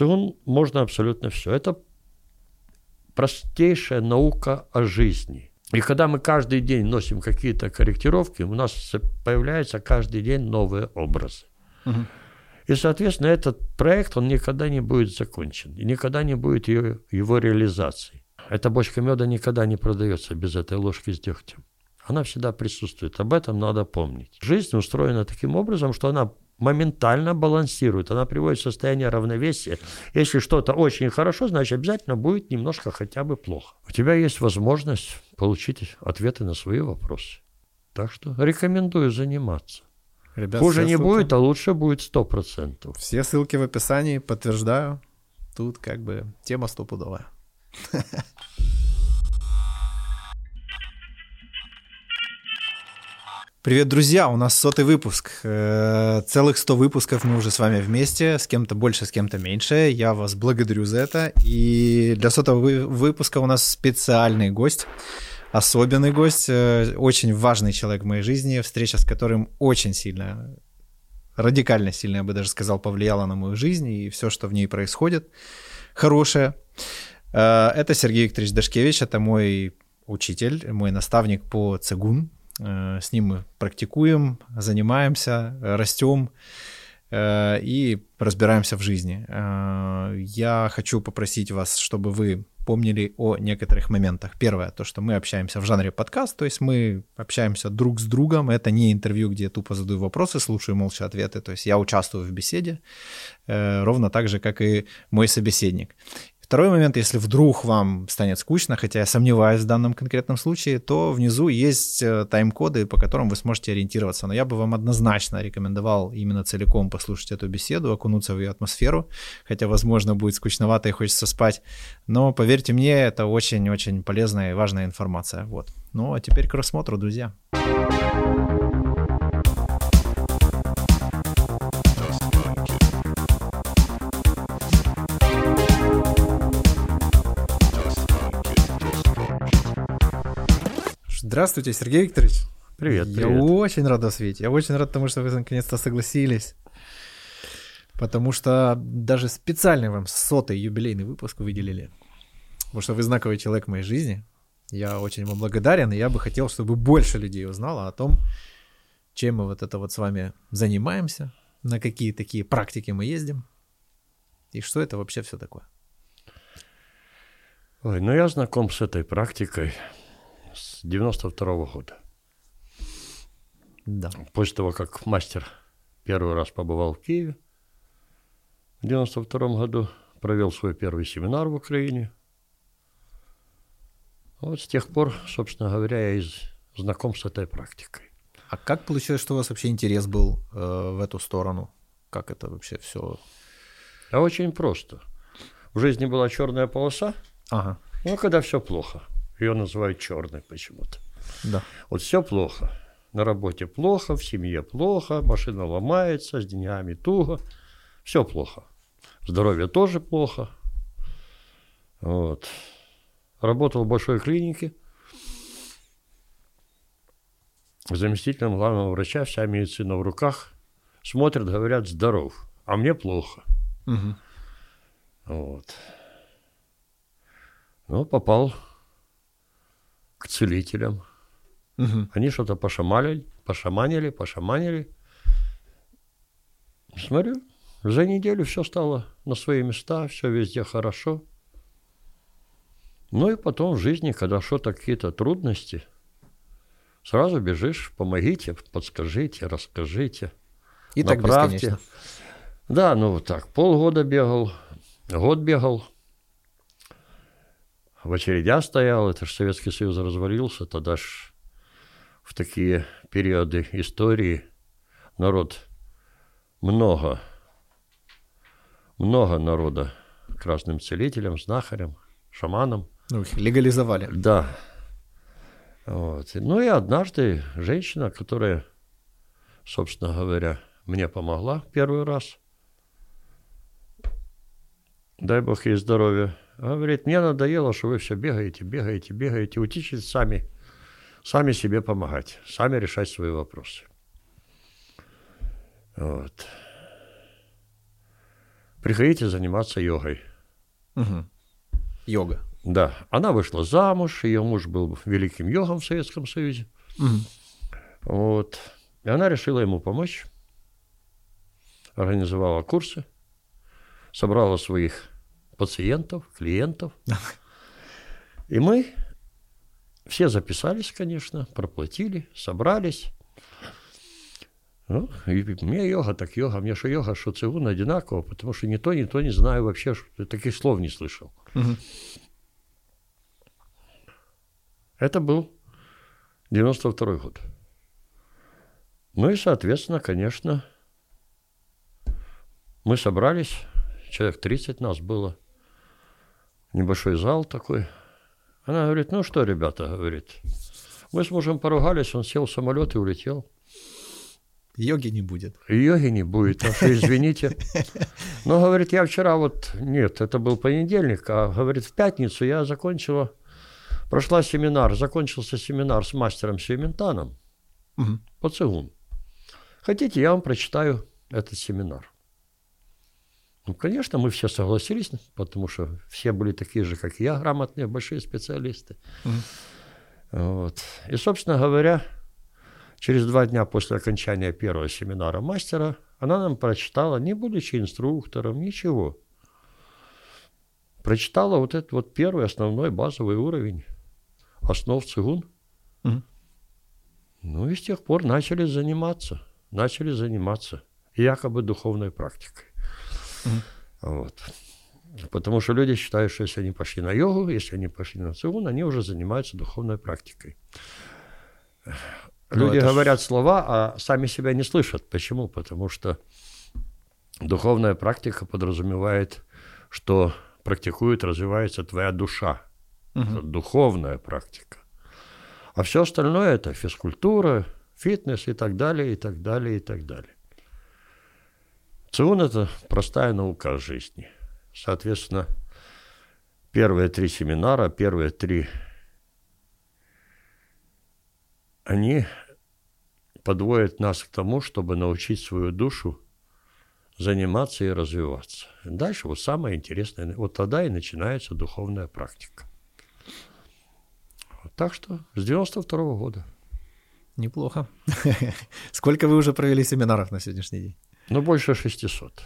Цигун можно абсолютно все. Это простейшая наука о жизни. И когда мы каждый день носим какие-то корректировки, у нас появляются каждый день новые образы. Угу. И, соответственно, этот проект, он никогда не будет закончен, и никогда не будет его, его реализации. Эта бочка меда никогда не продается без этой ложки с дегтем. Она всегда присутствует. Об этом надо помнить. Жизнь устроена таким образом, что она моментально балансирует, она приводит в состояние равновесия. Если что-то очень хорошо, значит обязательно будет немножко хотя бы плохо. У тебя есть возможность получить ответы на свои вопросы. Так что рекомендую заниматься. Ребят, Хуже не ссылки... будет, а лучше будет сто процентов. Все ссылки в описании, подтверждаю. Тут как бы тема стопудовая. Привет, друзья! У нас сотый выпуск. Э, целых 100 выпусков мы уже с вами вместе, с кем-то больше, с кем-то меньше. Я вас благодарю за это. И для сотого выпуска у нас специальный гость, особенный гость, э, очень важный человек в моей жизни, встреча с которым очень сильно, радикально сильно, я бы даже сказал, повлияла на мою жизнь и все, что в ней происходит, хорошее. Э, это Сергей Викторович Дашкевич, это мой учитель, мой наставник по цигун, с ним мы практикуем, занимаемся, растем э, и разбираемся в жизни. Э, я хочу попросить вас, чтобы вы помнили о некоторых моментах. Первое, то, что мы общаемся в жанре подкаст, то есть мы общаемся друг с другом. Это не интервью, где я тупо задаю вопросы, слушаю молча ответы. То есть я участвую в беседе, ровно так же, как и мой собеседник. Второй момент, если вдруг вам станет скучно, хотя я сомневаюсь в данном конкретном случае, то внизу есть э, тайм-коды, по которым вы сможете ориентироваться. Но я бы вам однозначно рекомендовал именно целиком послушать эту беседу, окунуться в ее атмосферу, хотя, возможно, будет скучновато и хочется спать. Но поверьте мне, это очень-очень полезная и важная информация. Вот. Ну а теперь к рассмотру, друзья. Здравствуйте, Сергей Викторович. Привет, привет. Я очень рад вас видеть. Я очень рад тому, что вы наконец-то согласились. Потому что даже специально вам сотый юбилейный выпуск выделили. Потому что вы знаковый человек в моей жизни. Я очень вам благодарен, и я бы хотел, чтобы больше людей узнало о том, чем мы вот это вот с вами занимаемся, на какие такие практики мы ездим, и что это вообще все такое. Ой, ну я знаком с этой практикой с 92 -го года. Да. После того, как мастер первый раз побывал в Киеве в 92 году, провел свой первый семинар в Украине. Вот с тех пор, собственно говоря, я и знаком с этой практикой. А как получилось, что у вас вообще интерес был э, в эту сторону? Как это вообще все? А очень просто. В жизни была черная полоса. Ага. Ну, когда все плохо. Ее называют черной почему-то. Да. Вот все плохо. На работе плохо, в семье плохо, машина ломается, с деньгами туго. Все плохо. Здоровье тоже плохо. Вот. Работал в большой клинике. Заместителем главного врача, вся медицина в руках. Смотрят, говорят, здоров. А мне плохо. Угу. Вот. Ну, попал к целителям. Угу. Они что-то пошамалили, пошаманили, пошаманили. Смотрю, за неделю все стало на свои места, все везде хорошо. Ну и потом в жизни, когда что-то какие-то трудности, сразу бежишь, помогите, подскажите, расскажите. И направьте. так бесконечно. Да, ну вот так, полгода бегал, год бегал – в очередях стоял, это же Советский Союз развалился, тогда ж в такие периоды истории народ много, много народа к разным целителям, знахарям, шаманам. Ну, их легализовали. Да. Вот. Ну и однажды женщина, которая, собственно говоря, мне помогла первый раз, дай бог ей здоровья, Говорит, мне надоело, что вы все бегаете, бегаете, бегаете, учитесь сами, сами себе помогать, сами решать свои вопросы. Вот. приходите заниматься йогой. Угу. Йога. Да, она вышла замуж, ее муж был великим йогом в Советском Союзе. Угу. Вот. И она решила ему помочь, организовала курсы, собрала своих пациентов, клиентов. И мы все записались, конечно, проплатили, собрались. Ну, и мне йога, так йога, мне что йога, что цигун одинаково, потому что ни то, ни то не знаю вообще, что, таких слов не слышал. Мгм. Это был 92 год. Ну и, соответственно, конечно, мы собрались, человек 30 нас было, небольшой зал такой. Она говорит, ну что, ребята, говорит, мы с мужем поругались, он сел в самолет и улетел. Йоги не будет. Йоги не будет, так что извините. Но, говорит, я вчера вот, нет, это был понедельник, а, говорит, в пятницу я закончила, прошла семинар, закончился семинар с мастером Сюментаном Мгм. по цигун. Хотите, я вам прочитаю этот семинар. Ну, конечно, мы все согласились, потому что все были такие же, как я, грамотные, большие специалисты. Мгм. Вот. И, собственно говоря, через два дня после окончания первого семинара мастера она нам прочитала, не будучи инструктором, ничего. Прочитала вот этот вот первый основной базовый уровень основ цигун. Мгм. Ну и с тех пор начали заниматься, начали заниматься якобы духовной практикой. Мгм. Вот. Потому что люди считают, что если они пошли на йогу, если они пошли на цигун, они уже занимаются духовной практикой. Ну, Люди это ж- говорят слова, а сами себя не слышат. Почему? Потому что духовная практика подразумевает, что практикует, развивается твоя душа. Это духовная практика. А все остальное это физкультура, фитнес и так далее, и так далее, и так далее. Цигун – это простая наука жизни. Соответственно, первые три семинара, первые три, они подводят нас к тому, чтобы научить свою душу заниматься и развиваться. Дальше вот самое интересное, вот тогда и начинается духовная практика. Так что с 92 года. Неплохо. Сколько вы уже провели семинаров на сегодняшний день? Ну, больше 600.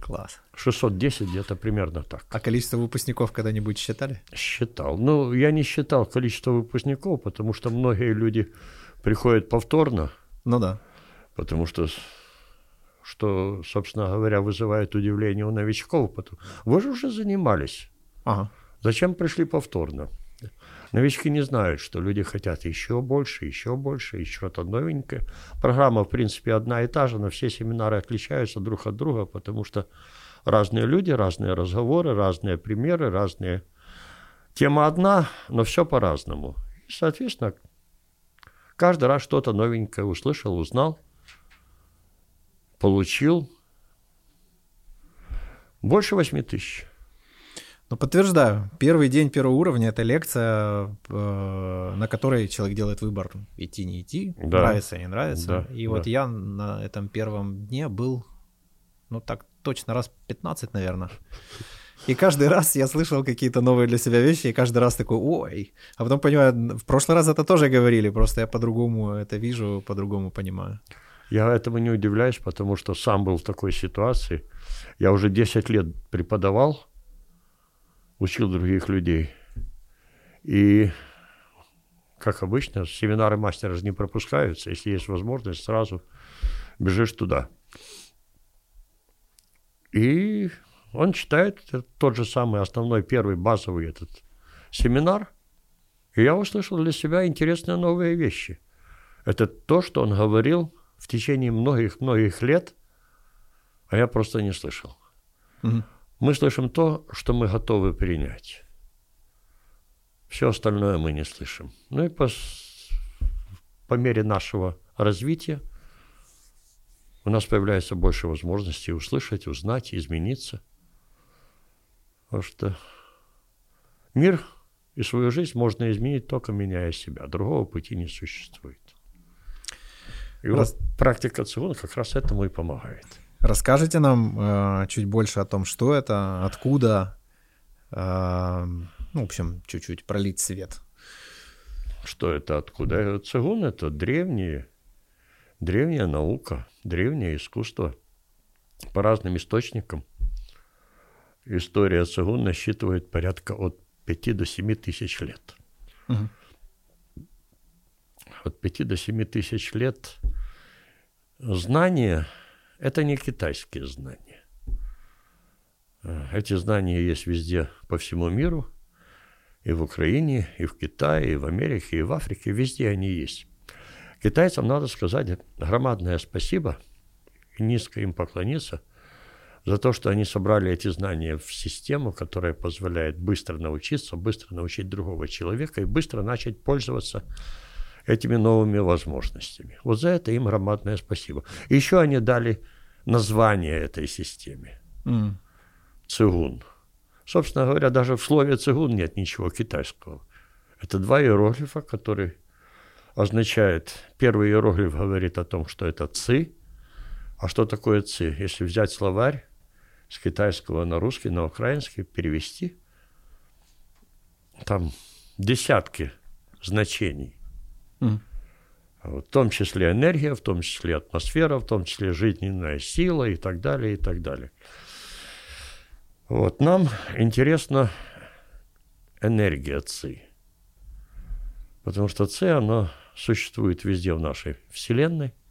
Класс. 610 где-то примерно так. А количество выпускников когда-нибудь считали? Считал. Ну, я не считал количество выпускников, потому что многие люди приходят повторно, Ну да. потому что, что, собственно говоря, вызывает удивление у новичков. Потом, Вы же уже занимались. Ага. Зачем пришли повторно? Новички не знают, что люди хотят еще больше, еще больше, еще что-то новенькое. Программа, в принципе, одна и та же, но все семинары отличаются друг от друга, потому что разные люди, разные разговоры, разные примеры, разные... Тема одна, но все по-разному. И, соответственно, каждый раз что-то новенькое услышал, узнал, получил. Больше восьми тысяч. Ну, подтверждаю. Первый день первого уровня — это лекция, э, на которой человек делает выбор, идти, не идти, Да. нравится, не нравится. Да, И да. вот я на этом первом дне был, ну, так точно раз 15, наверное. И каждый раз я слышал какие-то новые для себя вещи, и каждый раз такой, ой. А потом понимаю, в прошлый раз это тоже говорили, просто я по-другому это вижу, по-другому понимаю. Я этому не удивляюсь, потому что сам был в такой ситуации. Я уже 10 лет преподавал, учил других людей. И, как обычно, семинары мастера же не пропускаются. Если есть возможность, сразу бежишь туда. И он читает тот же самый основной первый базовый этот семинар. И я услышал для себя интересные новые вещи. Это то, что он говорил в течение многих-многих лет, а я просто не слышал. Мгм. Мы слышим то, что мы готовы принять. Все остальное мы не слышим. Ну и по, по мере нашего развития у нас появляется больше возможностей услышать, узнать, измениться. Потому что мир и свою жизнь можно изменить только меняя себя. Другого пути не существует. И Раз- вот практика цигун как раз этому и помогает. Расскажите нам э, чуть больше о том, что это, откуда, э, ну, в общем, чуть-чуть пролить свет. Что это, откуда? Цигун – это древние, древняя наука, древнее искусство. По разным источникам история цигун насчитывает порядка от 5 до 7 тысяч лет. Угу. От 5 до 7 тысяч лет знания – это не китайские знания. Эти знания есть везде по всему миру, и в Украине, и в Китае, и в Америке, и в Африке, везде они есть. Китайцам надо сказать громадное спасибо и низко им поклониться – за то, что они собрали эти знания в систему, которая позволяет быстро научиться, быстро научить другого человека и быстро начать пользоваться этими новыми возможностями. Вот за это им громадное спасибо. Еще они дали название этой системе. Mm. Цигун. Собственно говоря, даже в слове цигун нет ничего китайского. Это два иероглифа, которые означают... Первый иероглиф говорит о том, что это ци. А что такое ци? Если взять словарь, с китайского на русский, на украинский перевести. Там десятки значений. В том числе энергия, в том числе атмосфера, в том числе жизненная сила и так далее, и так далее. Вот, нам интересна энергия ЦИ. Потому что ЦИ, она существует везде в нашей Вселенной –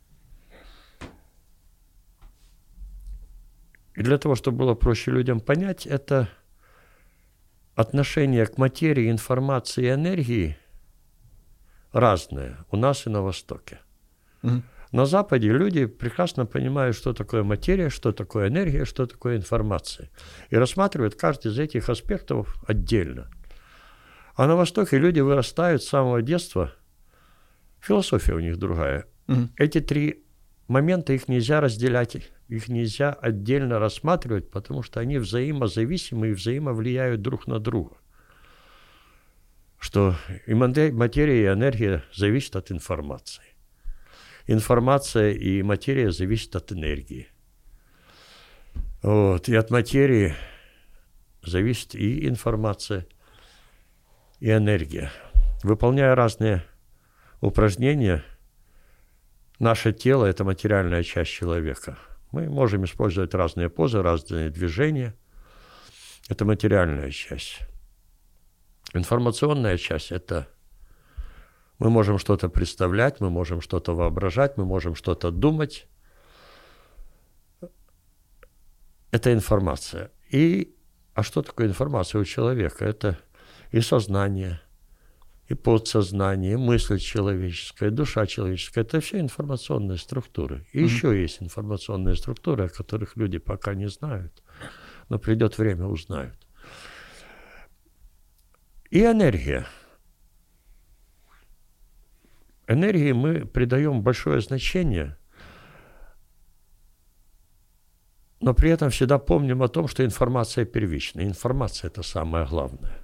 И для того, чтобы было проще людям понять, это отношение к материи, информации и энергии разное у нас и на Востоке. Угу. На Западе люди прекрасно понимают, что такое материя, что такое энергия, что такое информация. И рассматривают каждый из этих аспектов отдельно. А на Востоке люди вырастают с самого детства. Философия у них другая. Угу. Эти три момента, их нельзя разделять их нельзя отдельно рассматривать, потому что они взаимозависимы и взаимовлияют друг на друга. Что и материя, и энергия зависят от информации. Информация и материя зависят от энергии. Вот. И от материи зависит и информация, и энергия. Выполняя разные упражнения, наше тело – это материальная часть человека – мы можем использовать разные позы, разные движения. Это материальная часть. Информационная часть – это мы можем что-то представлять, мы можем что-то воображать, мы можем что-то думать. Это информация. И, а что такое информация у человека? Это и сознание, и подсознание, и мысль человеческая, и душа человеческая. Это все информационные структуры. И mm-hmm. еще есть информационные структуры, о которых люди пока не знают, но придет время, узнают. И энергия. Энергии мы придаем большое значение, но при этом всегда помним о том, что информация первична. Информация – это самое главное.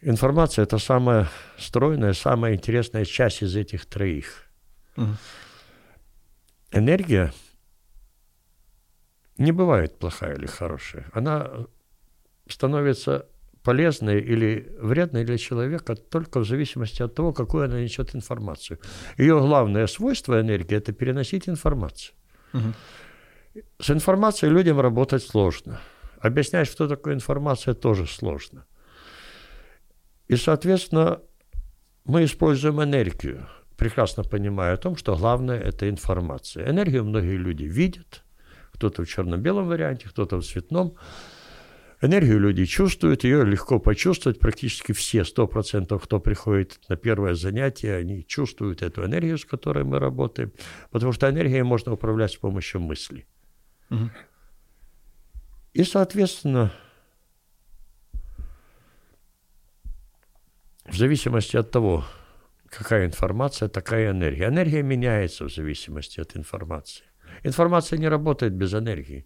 Информация – это самая стройная, самая интересная часть из этих троих. Угу. Энергия не бывает плохая или хорошая. Она становится полезной или вредной для человека только в зависимости от того, какую она несет информацию. Ее главное свойство энергии – это переносить информацию. Угу. С информацией людям работать сложно. Объяснять, что такое информация, тоже сложно. И, соответственно, мы используем энергию, прекрасно понимая о том, что главное – это информация. Энергию многие люди видят, кто-то в черно-белом варианте, кто-то в цветном. Энергию люди чувствуют, ее легко почувствовать. Практически все, сто процентов, кто приходит на первое занятие, они чувствуют эту энергию, с которой мы работаем, потому что энергией можно управлять с помощью мысли. Угу. И, соответственно, в зависимости от того, какая информация, такая энергия. Энергия меняется в зависимости от информации. Информация не работает без энергии.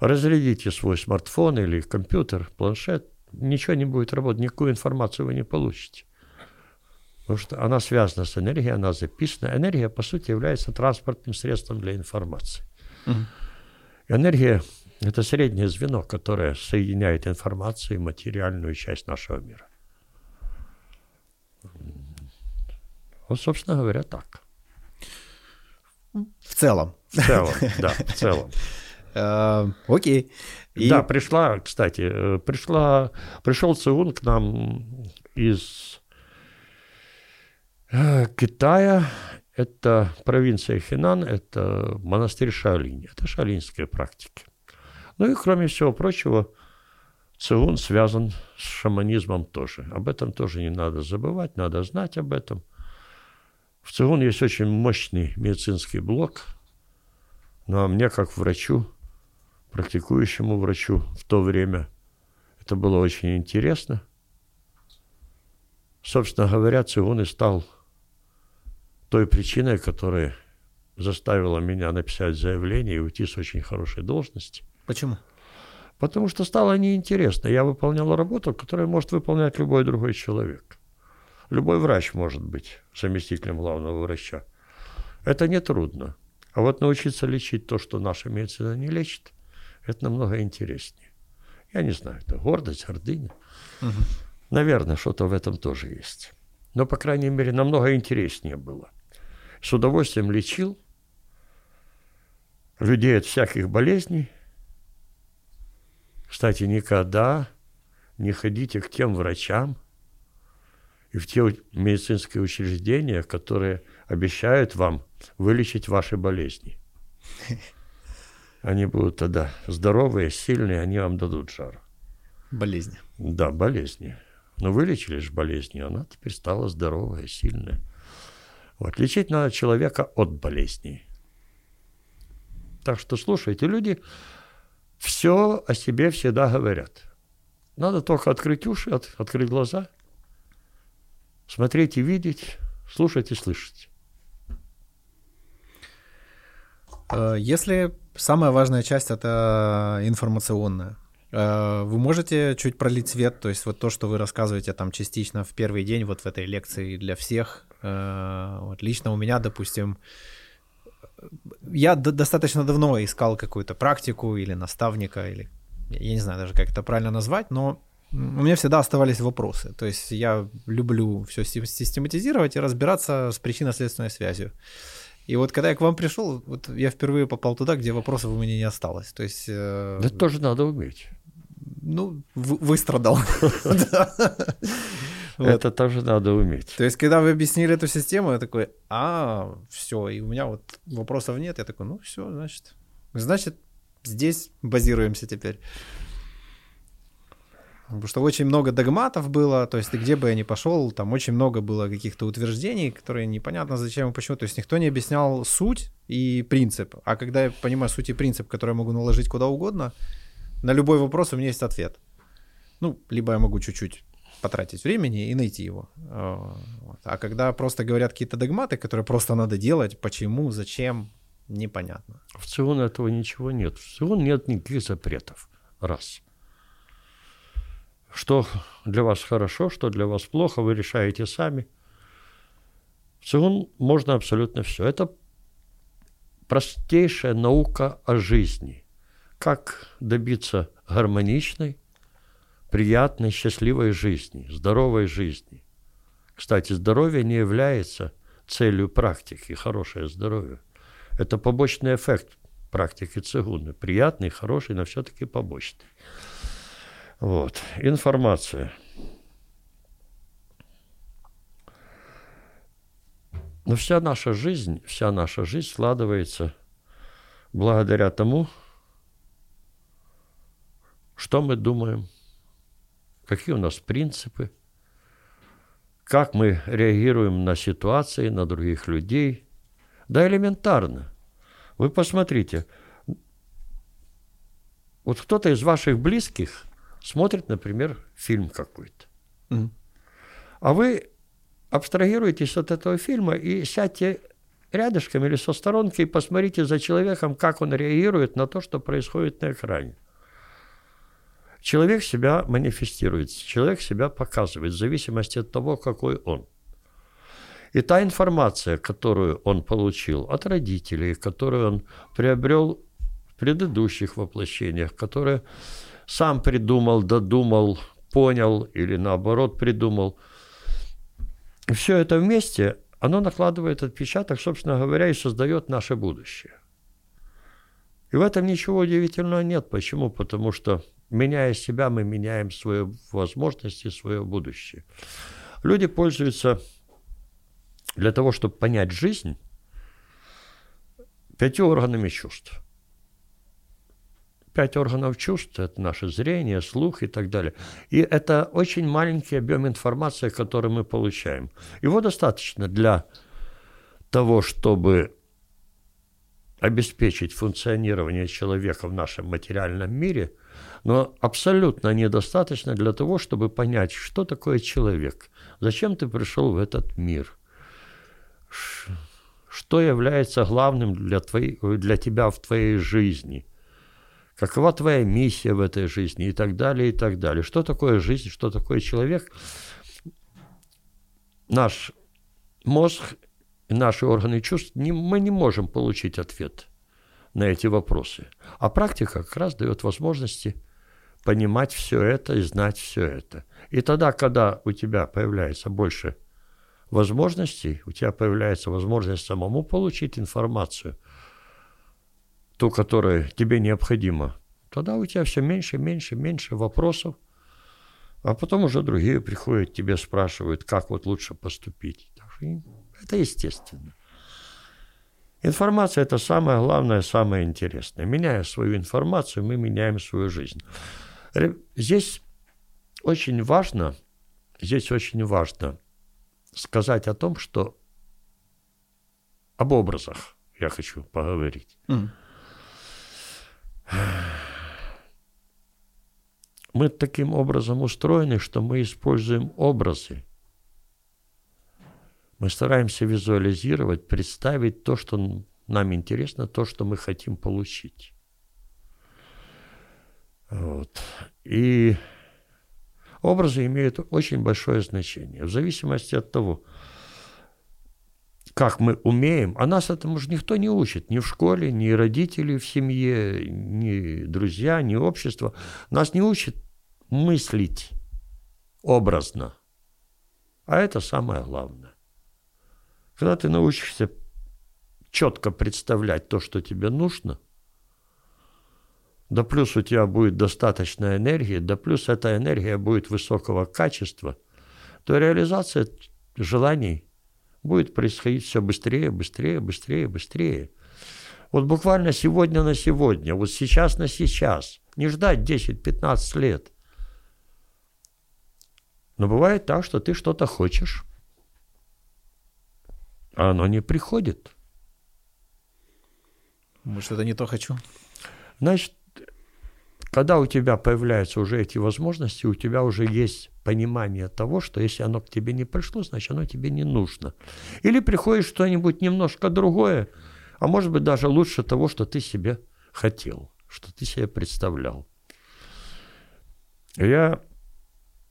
Разрядите свой смартфон или компьютер, планшет, ничего не будет работать, никакую информацию вы не получите. Потому что она связана с энергией, она записана. Энергия, по сути, является транспортным средством для информации. Угу. Энергия – это среднее звено, которое соединяет информацию и материальную часть нашего мира. Вот, собственно говоря, так. В целом. В целом, да, в целом. Э, окей. Да, пришла, кстати, э, пришла, пришел Циун к нам из э, Китая. Это провинция Хинан, это монастырь Шаолинь. Это шаолиньские практики. Ну и, кроме всего прочего, Циун связан с шаманизмом тоже. Об этом тоже не надо забывать, надо знать об этом. В ЦИОН есть очень мощный медицинский блок, ну, а мне, как врачу, практикующему врачу в то время, это было очень интересно. Собственно говоря, ЦИОН и стал той причиной, которая заставила меня написать заявление и уйти с очень хорошей должности. Почему? Потому что стало неинтересно. Я выполнял работу, которую может выполнять любой другой человек. Любой врач может быть заместителем главного врача. Это не трудно. А вот научиться лечить то, что наша медицина не лечит, это намного интереснее. Я не знаю, это гордость, гордыня. Угу. Наверное, что-то в этом тоже есть. Но, по крайней мере, намного интереснее было. С удовольствием лечил людей от всяких болезней. Кстати, никогда не ходите к тем врачам, и в те медицинские учреждения, которые обещают вам вылечить ваши болезни. Они будут тогда здоровые, сильные, они вам дадут жар. Болезни. Да, болезни. Но вылечили же болезни, она теперь стала здоровая, сильная. Вот, лечить надо человека от болезней. Так что слушайте, люди все о себе всегда говорят. Надо только открыть уши, от, открыть глаза – Смотреть и видеть, слушать и слышать. Э, если самая важная часть это информационная, э, вы можете чуть пролить свет, то есть вот то, что вы рассказываете там частично в первый день вот в этой лекции для всех. Э, вот лично у меня, допустим, я достаточно давно искал какую-то практику или наставника, или я не знаю даже, как это правильно назвать, но у меня всегда оставались вопросы. То есть я люблю все систематизировать и разбираться с причинно-следственной связью. И вот когда я к вам пришел, вот я впервые попал туда, где вопросов у меня не осталось. То есть... Э, Это тоже надо уметь. Ну, выстрадал. Это тоже надо уметь. То есть, когда вы объяснили эту систему, я такой, а, все, и у меня вот вопросов нет. Я такой, ну все, значит, значит, здесь базируемся теперь. Потому что очень много догматов было, то есть ты где бы я ни пошел, там очень много было каких-то утверждений, которые непонятно зачем и почему. То есть никто не объяснял суть и принцип. А когда я понимаю суть и принцип, который я могу наложить куда угодно, на любой вопрос у меня есть ответ. Ну, либо я могу чуть-чуть потратить времени и найти его. А, а когда просто говорят какие-то догматы, которые просто надо делать, почему, зачем, непонятно. В ЦИОН этого ничего нет. В ЦИОН нет никаких запретов. Раз что для вас хорошо, что для вас плохо, вы решаете сами. В ЦИГУН можно абсолютно все. Это простейшая наука о жизни. Как добиться гармоничной, приятной, счастливой жизни, здоровой жизни. Кстати, здоровье не является целью практики, хорошее здоровье. Это побочный эффект практики цигуны. Приятный, хороший, но все-таки побочный. Вот. Информация. Но вся наша жизнь, вся наша жизнь складывается благодаря тому, что мы думаем, какие у нас принципы, как мы реагируем на ситуации, на других людей. Да элементарно. Вы посмотрите, вот кто-то из ваших близких смотрит, например, фильм какой-то. Mm. А вы абстрагируетесь от этого фильма и сядьте рядышком или со сторонки и посмотрите за человеком, как он реагирует на то, что происходит на экране. Человек себя манифестирует, человек себя показывает в зависимости от того, какой он. И та информация, которую он получил от родителей, которую он приобрел в предыдущих воплощениях, которую сам придумал, додумал, понял или наоборот придумал, все это вместе, оно накладывает отпечаток, собственно говоря, и создает наше будущее. И в этом ничего удивительного нет. Почему? Потому что, меняя себя, мы меняем свои возможности, свое будущее. Люди пользуются для того, чтобы понять жизнь, пятью органами чувств. Пять органов чувств – это наше зрение, слух и так далее. И это очень маленький объем информации, который мы получаем. Его достаточно для того, чтобы обеспечить функционирование человека в нашем материальном мире, но абсолютно недостаточно для того, чтобы понять, что такое человек, зачем ты пришел в этот мир, что является главным для, твоей, для тебя в твоей жизни, какова твоя миссия в этой жизни и так далее, и так далее. Что такое жизнь, что такое человек. Наш мозг наши органы чувств, не, мы не можем получить ответ на эти вопросы. А практика как раз дает возможности понимать все это и знать все это. И тогда, когда у тебя появляется больше возможностей, у тебя появляется возможность самому получить информацию, ту, которая тебе необходима, тогда у тебя все меньше, меньше, меньше вопросов, а потом уже другие приходят, тебе спрашивают, как вот лучше поступить. Это естественно. Информация – это самое главное, самое интересное. Меняя свою информацию, мы меняем свою жизнь. Здесь очень важно, здесь очень важно сказать о том, что об образах я хочу поговорить. Mm. Мы таким образом устроены, что мы используем образы. Мы стараемся визуализировать, представить то, что нам интересно, то, что мы хотим получить. Вот. И образы имеют очень большое значение. В зависимости от того, как мы умеем, а нас этому же никто не учит, ни в школе, ни родители в семье, ни друзья, ни общество. Нас не учат мыслить образно. А это самое главное. Когда ты научишься четко представлять то, что тебе нужно – да плюс у тебя будет достаточно энергии, да плюс эта энергия будет высокого качества, то реализация желаний будет происходить все быстрее, быстрее, быстрее, быстрее. Вот буквально сегодня на сегодня, вот сейчас на сейчас. Не ждать 10-15 лет. Но бывает так, что ты что-то хочешь, а оно не приходит. Может, это не то хочу? Значит, когда у тебя появляются уже эти возможности, у тебя уже есть понимание того, что если оно к тебе не пришло, значит оно тебе не нужно. Или приходит что-нибудь немножко другое, а может быть даже лучше того, что ты себе хотел, что ты себе представлял. Я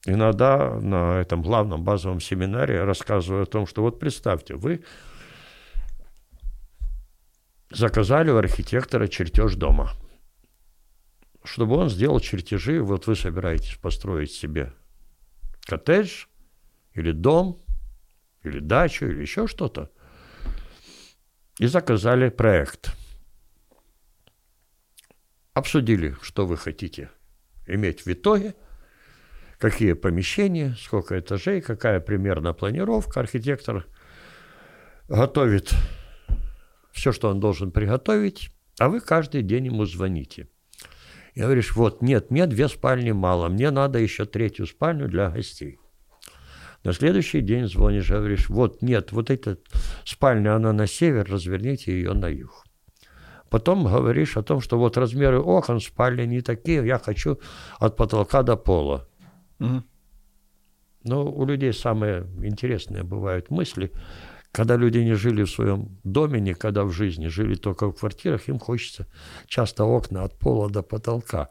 иногда на этом главном базовом семинаре рассказываю о том, что вот представьте, вы заказали у архитектора чертеж дома – чтобы он сделал чертежи. Вот вы собираетесь построить себе коттедж или дом, или дачу, или еще что-то. И заказали проект. Обсудили, что вы хотите иметь в итоге, какие помещения, сколько этажей, какая примерно планировка. Архитектор готовит все, что он должен приготовить, а вы каждый день ему звоните – и говоришь, вот, нет, мне две спальни мало, мне надо еще третью спальню для гостей. На следующий день звонишь, говоришь, вот, нет, вот эта спальня, она на север, разверните ее на юг. Потом говоришь о том, что вот размеры окон спальни не такие, я хочу от потолка до пола. Угу. Но у людей самые интересные бывают мысли – когда люди не жили в своем доме никогда в жизни, жили только в квартирах, им хочется часто окна от пола до потолка.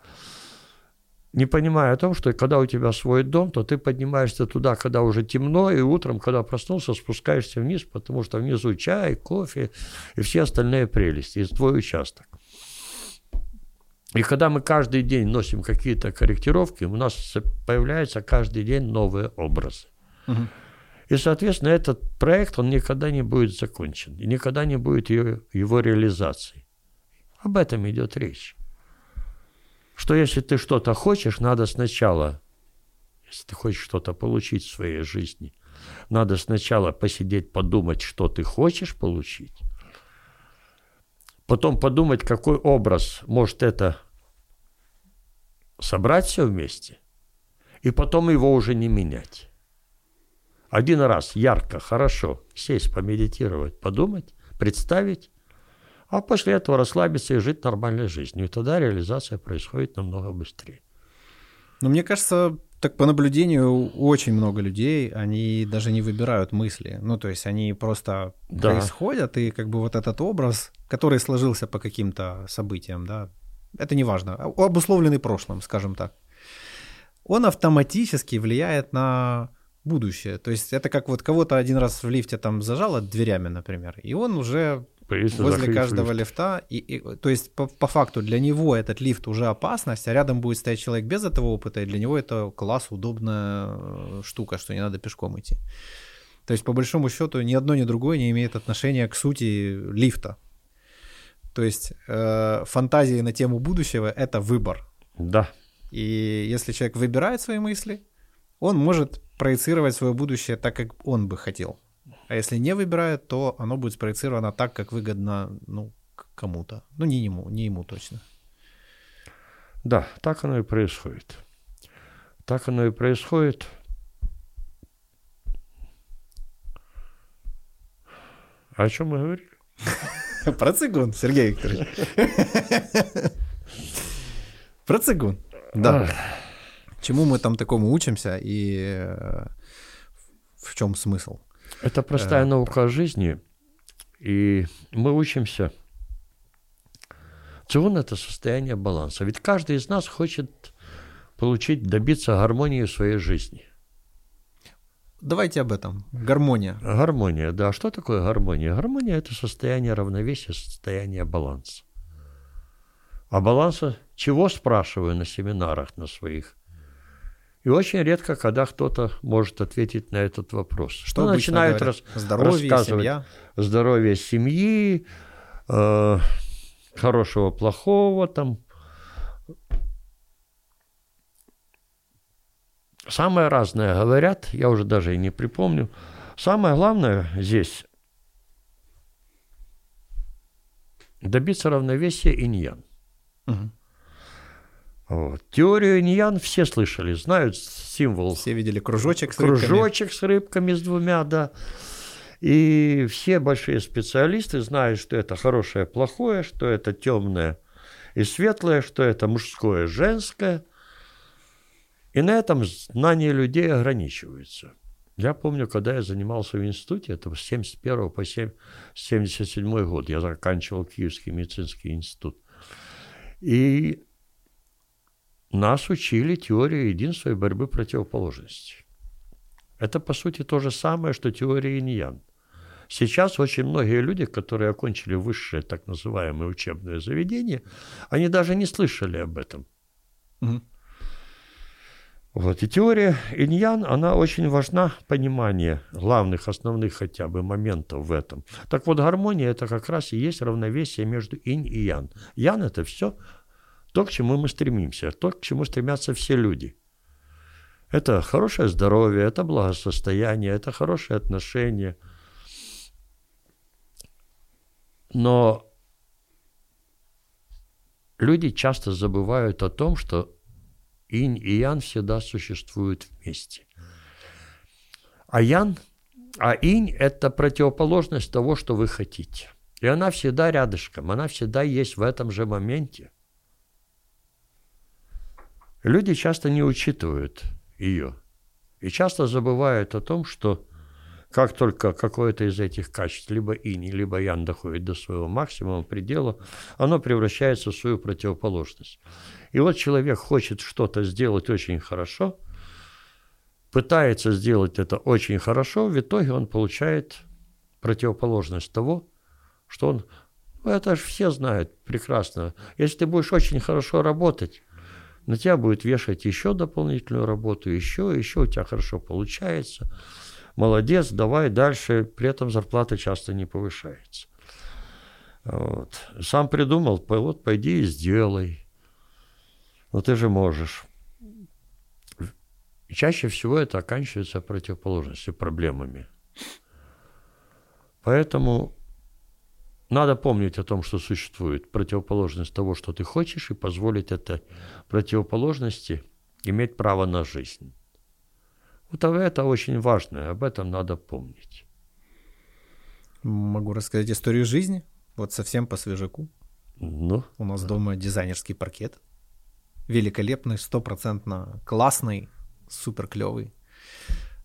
не понимая о том, что когда у тебя свой дом, то ты поднимаешься туда, когда уже темно, и утром, когда проснулся, спускаешься вниз, потому что внизу чай, кофе и все остальные прелести, и твой участок. И когда мы каждый день носим какие-то корректировки, у нас появляются каждый день новые образы. Угу. И, соответственно, этот проект, он никогда не будет закончен, и никогда не будет его, его реализации. Об этом идет речь. Что если ты что-то хочешь, надо сначала, если ты хочешь что-то получить в своей жизни, надо сначала посидеть, подумать, что ты хочешь получить, потом подумать, какой образ может это собрать все вместе, и потом его уже не менять. Один раз ярко, хорошо сесть, помедитировать, подумать, представить, а после этого расслабиться и жить нормальной жизнью. И тогда реализация происходит намного быстрее. Но мне кажется, так по наблюдению очень много людей, они даже не выбирают мысли. Ну, то есть они просто да. происходят, и как бы вот этот образ, который сложился по каким-то событиям, да, это не важно, обусловленный прошлым, скажем так, он автоматически влияет на будущее. То есть это как вот кого-то один раз в лифте там зажало дверями, например, и он уже Боится возле каждого лифт. лифта. И, и, то есть по, по факту для него этот лифт уже опасность, а рядом будет стоять человек без этого опыта, и для него это класс, удобная э, штука, что не надо пешком идти. То есть по большому счету ни одно, ни другое не имеет отношения к сути лифта. То есть э, фантазии на тему будущего — это выбор. Да. И если человек выбирает свои мысли, он может проецировать свое будущее так, как он бы хотел. А если не выбирает, то оно будет спроецировано так, как выгодно ну, кому-то. Ну, не ему, не ему точно. Да, так оно и происходит. Так оно и происходит. О чем мы говорили? Про цигун, Сергей Викторович. Про цигун. Да. Чему мы там такому учимся и э, в чем смысл? Это простая э, наука жизни, и мы учимся. Цигун – это состояние баланса. Ведь каждый из нас хочет получить, добиться гармонии в своей жизни. Давайте об этом. Гармония. Гармония, да. Что такое гармония? Гармония – это состояние равновесия, состояние баланса. А баланса чего, спрашиваю на семинарах на своих? И очень редко, когда кто-то может ответить на этот вопрос. Что ну, начинают рас, здоровье, рассказывать семья? здоровье семьи, э, хорошего, плохого там. Самое разное говорят, я уже даже и не припомню. Самое главное здесь добиться равновесия иньян. Угу. Вот. Теорию иньян все слышали, знают символ. Все видели кружочек с рыбками. Кружочек с рыбками с двумя, да. И все большие специалисты знают, что это хорошее, плохое, что это темное и светлое, что это мужское, женское. И на этом знания людей ограничиваются. Я помню, когда я занимался в институте, это с 71 по 77 год, я заканчивал Киевский медицинский институт. И нас учили теории единства и борьбы противоположностей. Это, по сути, то же самое, что теория иньян. Сейчас очень многие люди, которые окончили высшее так называемое учебное заведение, они даже не слышали об этом. Угу. Вот. И теория иньян, она очень важна, понимание главных, основных хотя бы моментов в этом. Так вот, гармония – это как раз и есть равновесие между инь и ян. Ян – это все то, к чему мы стремимся, то, к чему стремятся все люди. Это хорошее здоровье, это благосостояние, это хорошие отношения. Но люди часто забывают о том, что инь и ян всегда существуют вместе. А ян, а инь – это противоположность того, что вы хотите. И она всегда рядышком, она всегда есть в этом же моменте. Люди часто не учитывают ее и часто забывают о том, что Как только какое-то из этих качеств, либо инь, либо ян доходит до своего максимума, предела, оно превращается в свою противоположность. И вот человек хочет что-то сделать очень хорошо, пытается сделать это очень хорошо, в итоге он получает противоположность того, что он... Ну, это же все знают прекрасно. Если ты будешь очень хорошо работать, на тебя будет вешать еще дополнительную работу, еще, еще у тебя хорошо получается. Молодец, давай дальше. При этом зарплата часто не повышается. Вот. Сам придумал, вот пойди и сделай. Но ты же можешь. чаще всего это оканчивается противоположностью, проблемами. Поэтому надо помнить о том, что существует противоположность того, что ты хочешь, и позволить этой противоположности иметь право на жизнь. Вот это очень важно, об этом надо помнить. Могу рассказать историю жизни, вот совсем по свежаку. Ну, У нас дома дизайнерский паркет. Великолепный, стопроцентно классный, супер клевый.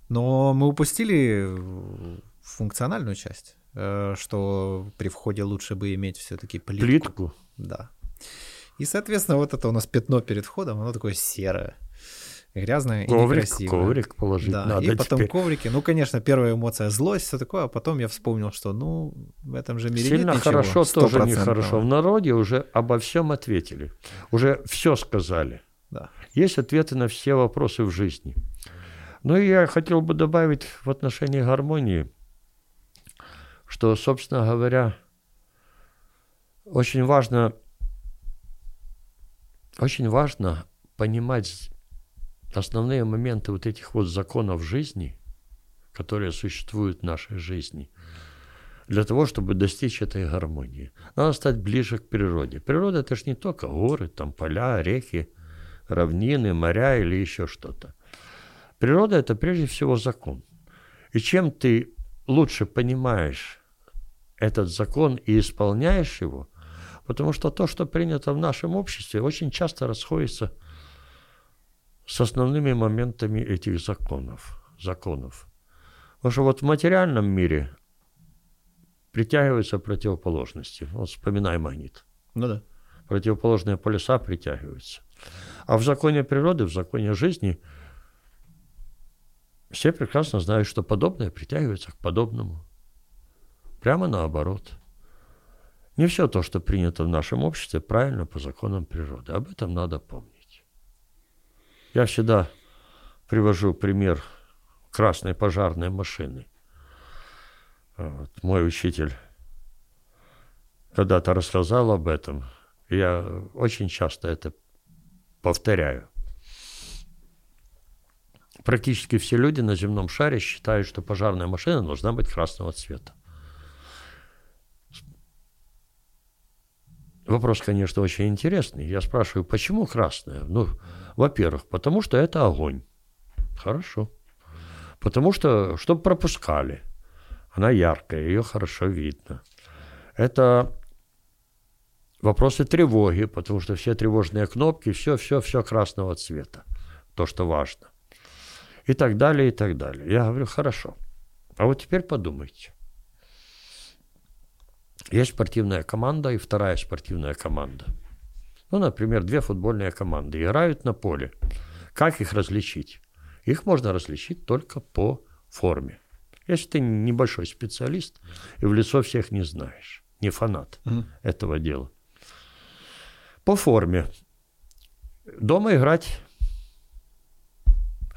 Но мы упустили функциональную часть. Э, что при входе лучше бы иметь все-таки плитку. Плитку? Да. И, соответственно, вот это у нас пятно перед входом, оно такое серое, грязное коврик, и некрасивое. Коврик положить да, надо и потом теперь. коврики. Ну, конечно, первая эмоция злость, все такое, а потом я вспомнил, что, ну, в этом же мире Сильно нет ничего хорошо тоже нехорошо. В народе уже обо всем ответили. Уже все сказали. Да. Есть ответы на все вопросы в жизни. Ну и я хотел бы добавить в отношении гармонии, что, собственно говоря, очень важно, очень важно понимать основные моменты вот этих вот законов жизни, которые существуют в нашей жизни, для того, чтобы достичь этой гармонии. Надо стать ближе к природе. Природа – это же не только горы, там поля, реки, равнины, моря или еще что-то. Природа – это прежде всего закон. И чем ты лучше понимаешь этот закон и исполняешь его, потому что то, что принято в нашем обществе, очень часто расходится с основными моментами этих законов. законов. Потому что вот в материальном мире притягиваются противоположности. Вот вспоминай магнит. Ну да. Противоположные полюса притягиваются. А в законе природы, в законе жизни все прекрасно знают, что подобное притягивается к подобному. Прямо наоборот. Не все то, что принято в нашем обществе, правильно по законам природы. Об этом надо помнить. Я всегда привожу пример красной пожарной машины. Вот. Мой учитель когда-то рассказал об этом. Я очень часто это повторяю. Практически все люди на земном шаре считают, что пожарная машина должна быть красного цвета. Вопрос, конечно, очень интересный. Я спрашиваю, почему красная? Ну, во-первых, потому что это огонь. Хорошо. Потому что, чтобы пропускали. Она яркая, ее хорошо видно. Это вопросы тревоги, потому что все тревожные кнопки, все, все, все красного цвета. То, что важно. И так далее, и так далее. Я говорю, хорошо. А вот теперь подумайте. Есть спортивная команда и вторая спортивная команда. Ну, например, две футбольные команды играют на поле. Как их различить? Их можно различить только по форме. Если ты небольшой специалист и в лицо всех не знаешь, не фанат Мгм. этого дела. По форме. Дома играть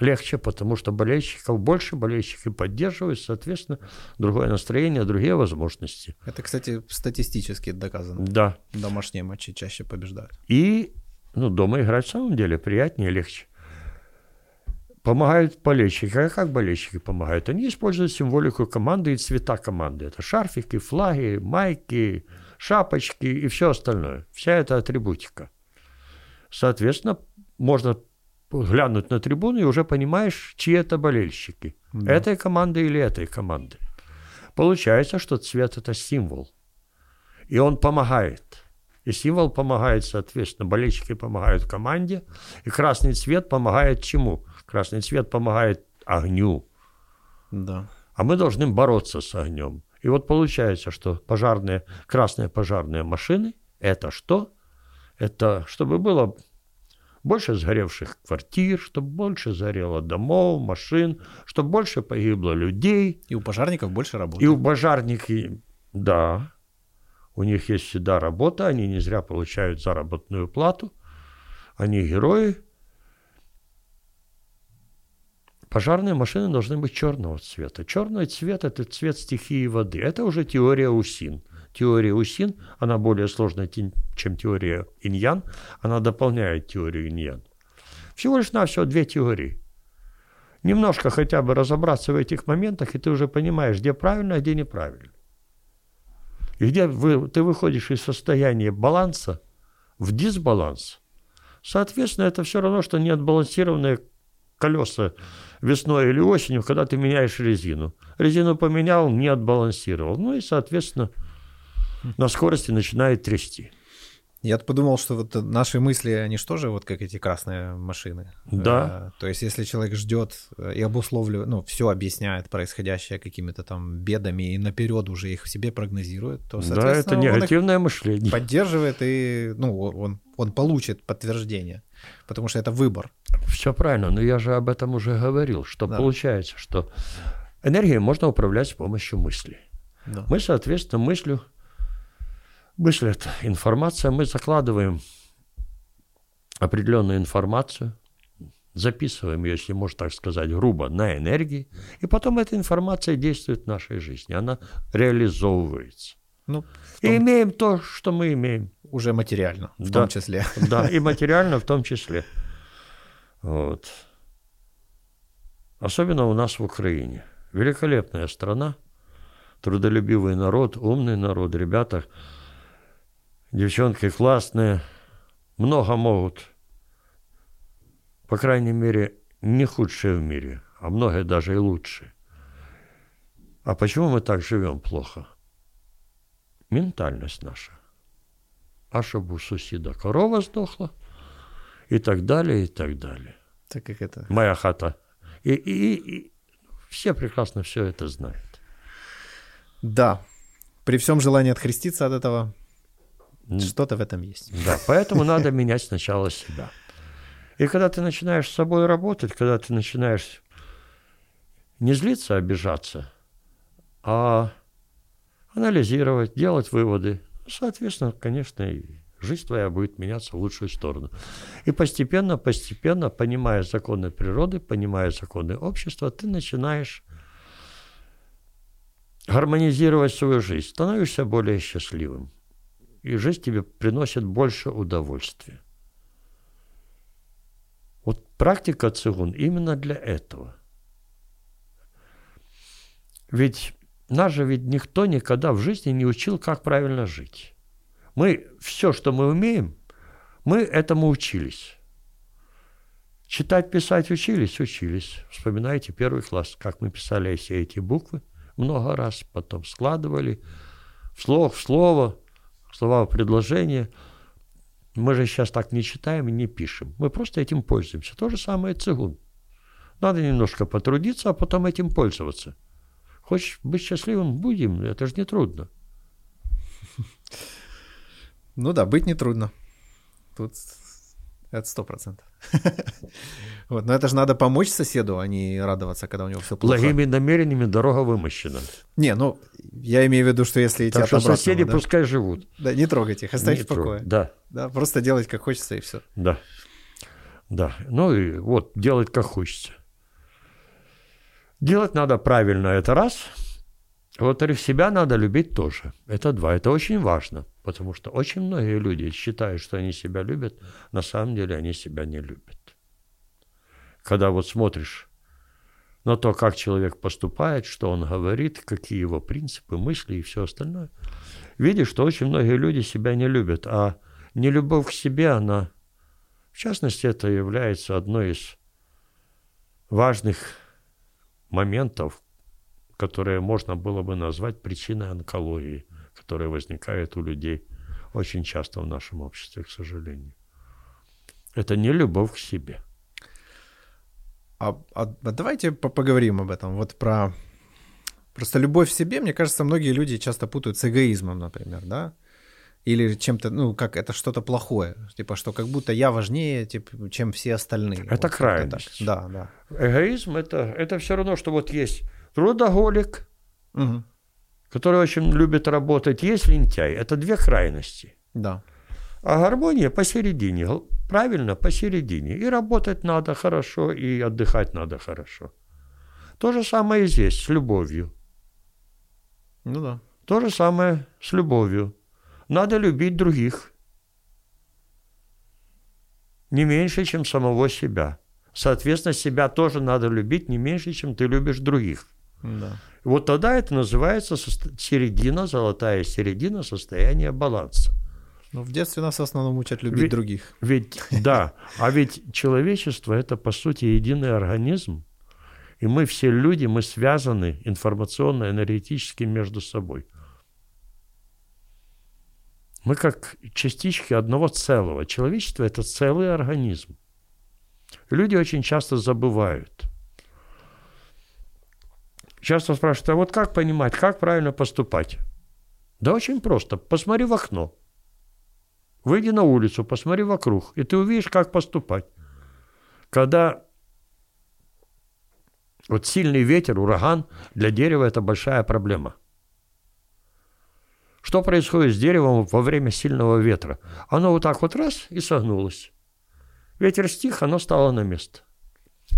легче, потому что болельщиков больше, болельщики поддерживают, соответственно, другое настроение, другие возможности. Это, кстати, статистически доказано. Да. Домашние матчи чаще побеждают. И ну, дома играть в самом деле приятнее, легче. Помогают болельщики. А как болельщики помогают? Они используют символику команды и цвета команды. Это шарфики, флаги, майки, шапочки и все остальное. Вся эта атрибутика. Соответственно, можно глянуть на трибуну и уже понимаешь, чьи это болельщики. Да. Этой команды или этой команды. Получается, что цвет – это символ. И он помогает. И символ помогает, соответственно, болельщики помогают команде, и красный цвет помогает чему? Красный цвет помогает огню. Да. а мы должны бороться с огнем. И вот получается, что пожарные, красные пожарные машины – это что? Это чтобы было больше сгоревших квартир, чтобы больше сгорело домов, машин, чтобы больше погибло людей. И у пожарников больше работы. И у пожарников, да, у них есть всегда работа, они не зря получают заработную плату, они герои. Пожарные машины должны быть черного цвета. Черный цвет – это цвет стихии воды. Это уже теория УСИН. Теория УСИН, она более сложная, чем теория иньян. Она дополняет теорию иньян. Всего лишь навсего две теории. Немножко хотя бы разобраться в этих моментах, и ты уже понимаешь, где правильно, а где неправильно. И где вы, ты выходишь из состояния баланса в дисбаланс. Соответственно, это все равно, что неотбалансированные колеса весной или осенью, когда ты меняешь резину. Резину поменял, не отбалансировал. Ну и, соответственно, на скорости начинает трясти. Я подумал, что вот наши мысли, они что же вот как эти красные машины? Да. Э, то есть если человек ждет и обусловливает, ну, все объясняет происходящее какими-то там бедами и наперед уже их себе прогнозирует, то, Да, это негативное мышление. Поддерживает и, ну, он, он получит подтверждение, потому что это выбор. Все правильно, но я же об этом уже говорил, что да. получается, что энергией можно управлять с помощью мысли. Да. Мы, соответственно, мыслью Это информация. Мы закладываем определенную информацию, записываем ее, если можно так сказать, грубо, на энергии, и потом эта информация действует в нашей жизни, она реализовывается. Ну, том... И имеем то, что мы имеем. Уже материально, в да, том числе. Да, и материально в том числе. Вот. Особенно у нас в Украине. Великолепная страна, трудолюбивый народ, умный народ, ребята – Девчонки классные, много могут. По крайней мере, не худшие в мире, а многие даже и лучше. А почему мы так живем плохо? Ментальность наша. А чтобы у соседа корова сдохла, и так далее, и так далее. Так как это? Моя хата. И, и, и все прекрасно все это знают. Да. При всем желании отхреститься от этого, что-то в этом есть. Да, поэтому надо менять сначала себя. И когда ты начинаешь с собой работать, когда ты начинаешь не злиться, а обижаться, а анализировать, делать выводы, соответственно, конечно, и жизнь твоя будет меняться в лучшую сторону. И постепенно, постепенно, понимая законы природы, понимая законы общества, ты начинаешь гармонизировать свою жизнь, становишься более счастливым и жизнь тебе приносит больше удовольствия. Вот практика цигун именно для этого. Ведь нас же ведь никто никогда в жизни не учил, как правильно жить. Мы все, что мы умеем, мы этому учились. Читать, писать учились, учились. Вспоминайте первый класс, как мы писали все эти буквы много раз, потом складывали слово, в слово, слова предложения. Мы же сейчас так не читаем и не пишем. Мы просто этим пользуемся. То же самое цигун. Надо немножко потрудиться, а потом этим пользоваться. Хочешь быть счастливым? Будем. Это же не трудно. Ну да, быть не трудно. Тут это сто процентов. Вот, но это же надо помочь соседу, а не радоваться, когда у него все плохо. Благими намерениями дорога вымощена. Не, ну, я имею в виду, что если так что соседи да? пускай живут. Да, не трогайте их, оставьте в покое. Да. Да, просто делать как хочется и все. Да. Да. Ну и вот, делать как хочется. Делать надо правильно, это раз. Во-вторых, себя надо любить тоже. Это два. Это очень важно, потому что очень многие люди считают, что они себя любят, на самом деле они себя не любят. Когда вот смотришь на то, как человек поступает, что он говорит, какие его принципы, мысли и все остальное, видишь, что очень многие люди себя не любят, а нелюбовь к себе, она, в частности, это является одной из важных моментов, которые можно было бы назвать причиной онкологии, которая возникает у людей очень часто в нашем обществе, к сожалению. Это не любовь к себе – а, а, а давайте поговорим об этом, вот про Просто любовь в себе, мне кажется, многие люди часто путают с эгоизмом, например, да? Или чем-то, ну, как это что-то плохое. Типа, что как будто я важнее, типа, чем все остальные. Это вот крайность. Да, да. Эгоизм это, это все равно, что вот есть трудоголик, угу. Который очень любит работать, есть лентяй. Это две крайности. Да. А гармония посередине. Правильно, посередине. И работать надо хорошо, и отдыхать надо хорошо. То же самое и здесь, с любовью. Ну да. То же самое с любовью. Надо любить других. Не меньше, чем самого себя. Соответственно, себя тоже надо любить не меньше, чем ты любишь других. Да. Вот тогда это называется середина, золотая середина состояния баланса. Но в детстве нас в основном учат любить ведь, других. Ведь, да, а ведь человечество – это, по сути, единый организм. И мы все люди, мы связаны информационно-энергетически между собой. Мы как частички одного целого. Человечество – это целый организм. Люди очень часто забывают. Часто спрашивают, а вот как понимать, как правильно поступать? Да очень просто. Посмотри в окно. Выйди на улицу, посмотри вокруг, и ты увидишь, как поступать. Когда вот сильный ветер, ураган, для дерева это большая проблема. Что происходит с деревом во время сильного ветра? Оно вот так вот раз и согнулось. Ветер стих, оно стало на место.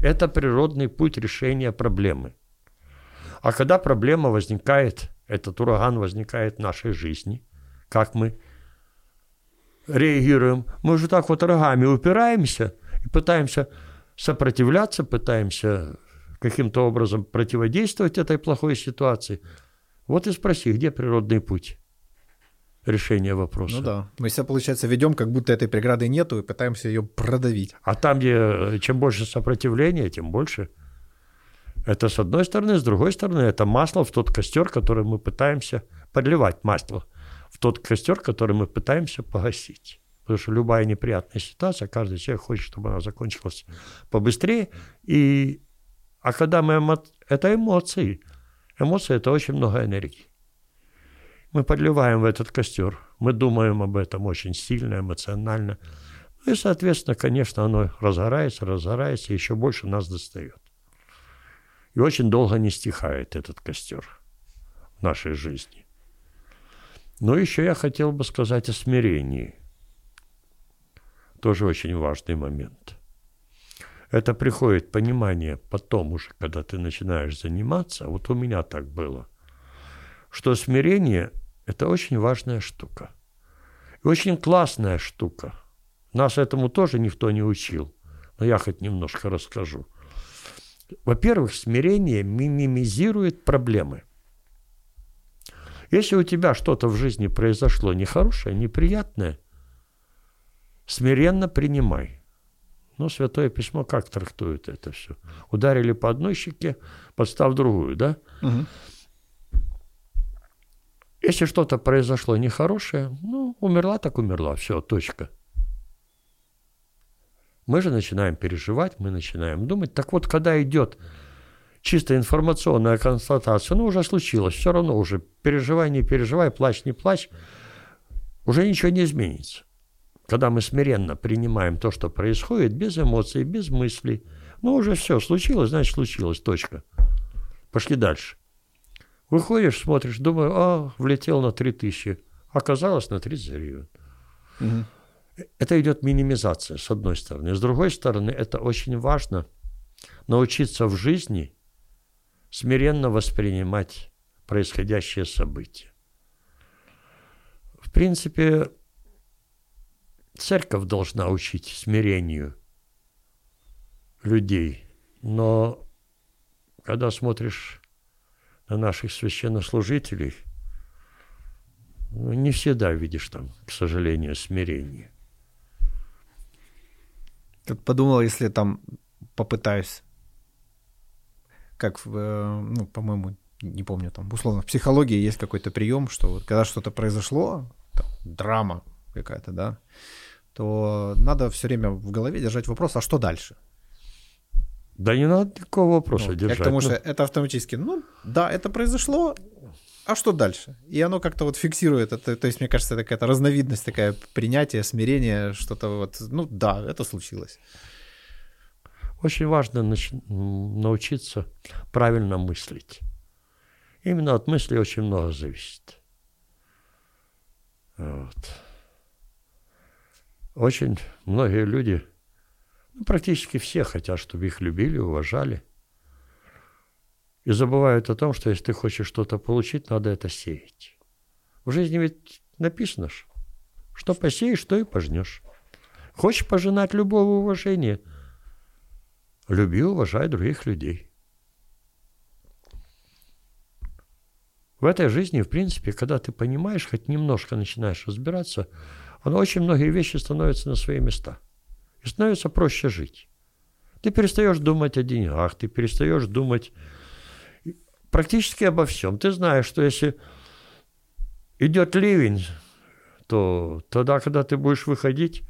Это природный путь решения проблемы. А когда проблема возникает, этот ураган возникает в нашей жизни, как мы реагируем. Мы уже так вот рогами упираемся и пытаемся сопротивляться, пытаемся каким-то образом противодействовать этой плохой ситуации. Вот и спроси, где природный путь решения вопроса. Ну да. Мы себя, получается, ведем, как будто этой преграды нету, и пытаемся ее продавить. А там, где чем больше сопротивления, тем больше. Это с одной стороны, с другой стороны, это масло в тот костер, который мы пытаемся подливать масло в тот костер, который мы пытаемся погасить. Потому что любая неприятная ситуация, каждый человек хочет, чтобы она закончилась побыстрее. И... А когда мы... Эмо... Это эмоции. Эмоции – это очень много энергии. Мы подливаем в этот костер. Мы думаем об этом очень сильно, эмоционально. Ну и, соответственно, конечно, оно разгорается, разгорается, и еще больше нас достает. И очень долго не стихает этот костер в нашей жизни. Но еще я хотел бы сказать о смирении. Тоже очень важный момент. Это приходит понимание потом уже, когда ты начинаешь заниматься. Вот у меня так было. Что смирение – это очень важная штука. И очень классная штука. Нас этому тоже никто не учил. Но я хоть немножко расскажу. Во-первых, смирение минимизирует проблемы – если у тебя что-то в жизни произошло нехорошее, неприятное, смиренно принимай. Ну, Святое Письмо как трактует это все? Ударили по одной щеке, подстав другую, да? Угу. Если что-то произошло нехорошее, ну, умерла так умерла, все, точка. Мы же начинаем переживать, мы начинаем думать. Так вот, когда идет чисто информационная констатация, ну, уже случилось, все равно уже переживай, не переживай, плачь, не плачь, уже ничего не изменится. Когда мы смиренно принимаем то, что происходит, без эмоций, без мыслей, ну, уже все, случилось, значит, случилось, точка. Пошли дальше. Выходишь, смотришь, думаю, а, влетел на 3000, оказалось на 30 гривен. Угу. Это идет минимизация, с одной стороны. С другой стороны, это очень важно научиться в жизни смиренно воспринимать происходящее событие. В принципе, церковь должна учить смирению людей, но когда смотришь на наших священнослужителей, ну, не всегда видишь там, к сожалению, смирение. Тут подумал, если там попытаюсь как, э, ну, по-моему, не помню, там, условно, в психологии есть какой-то прием, что вот когда что-то произошло, там, драма какая-то, да, то надо все время в голове держать вопрос, а что дальше? Да не надо никакого вопроса Ну, держать. Я к тому, Ну, что это автоматически, ну, да, это произошло, а что дальше? И оно как-то вот фиксирует это, то есть, мне кажется, это какая-то разновидность такая принятия, смирения, что-то вот, ну, да, это случилось. Очень важно научиться правильно мыслить. Именно от мысли очень много зависит. Вот. Очень многие люди, ну, практически все хотят, чтобы их любили, уважали. И забывают о том, что если ты хочешь что-то получить, надо это сеять. В жизни ведь написано ж, что посеешь, то и пожнешь. Хочешь пожинать любого уважения – Люби, уважай других людей. В этой жизни, в принципе, когда ты понимаешь, хоть немножко начинаешь разбираться, оно очень многие вещи становятся на свои места. И становится проще жить. Ты перестаешь думать о деньгах, ты перестаешь думать практически обо всем. Ты знаешь, что если идет ливень, то тогда, когда ты будешь выходить,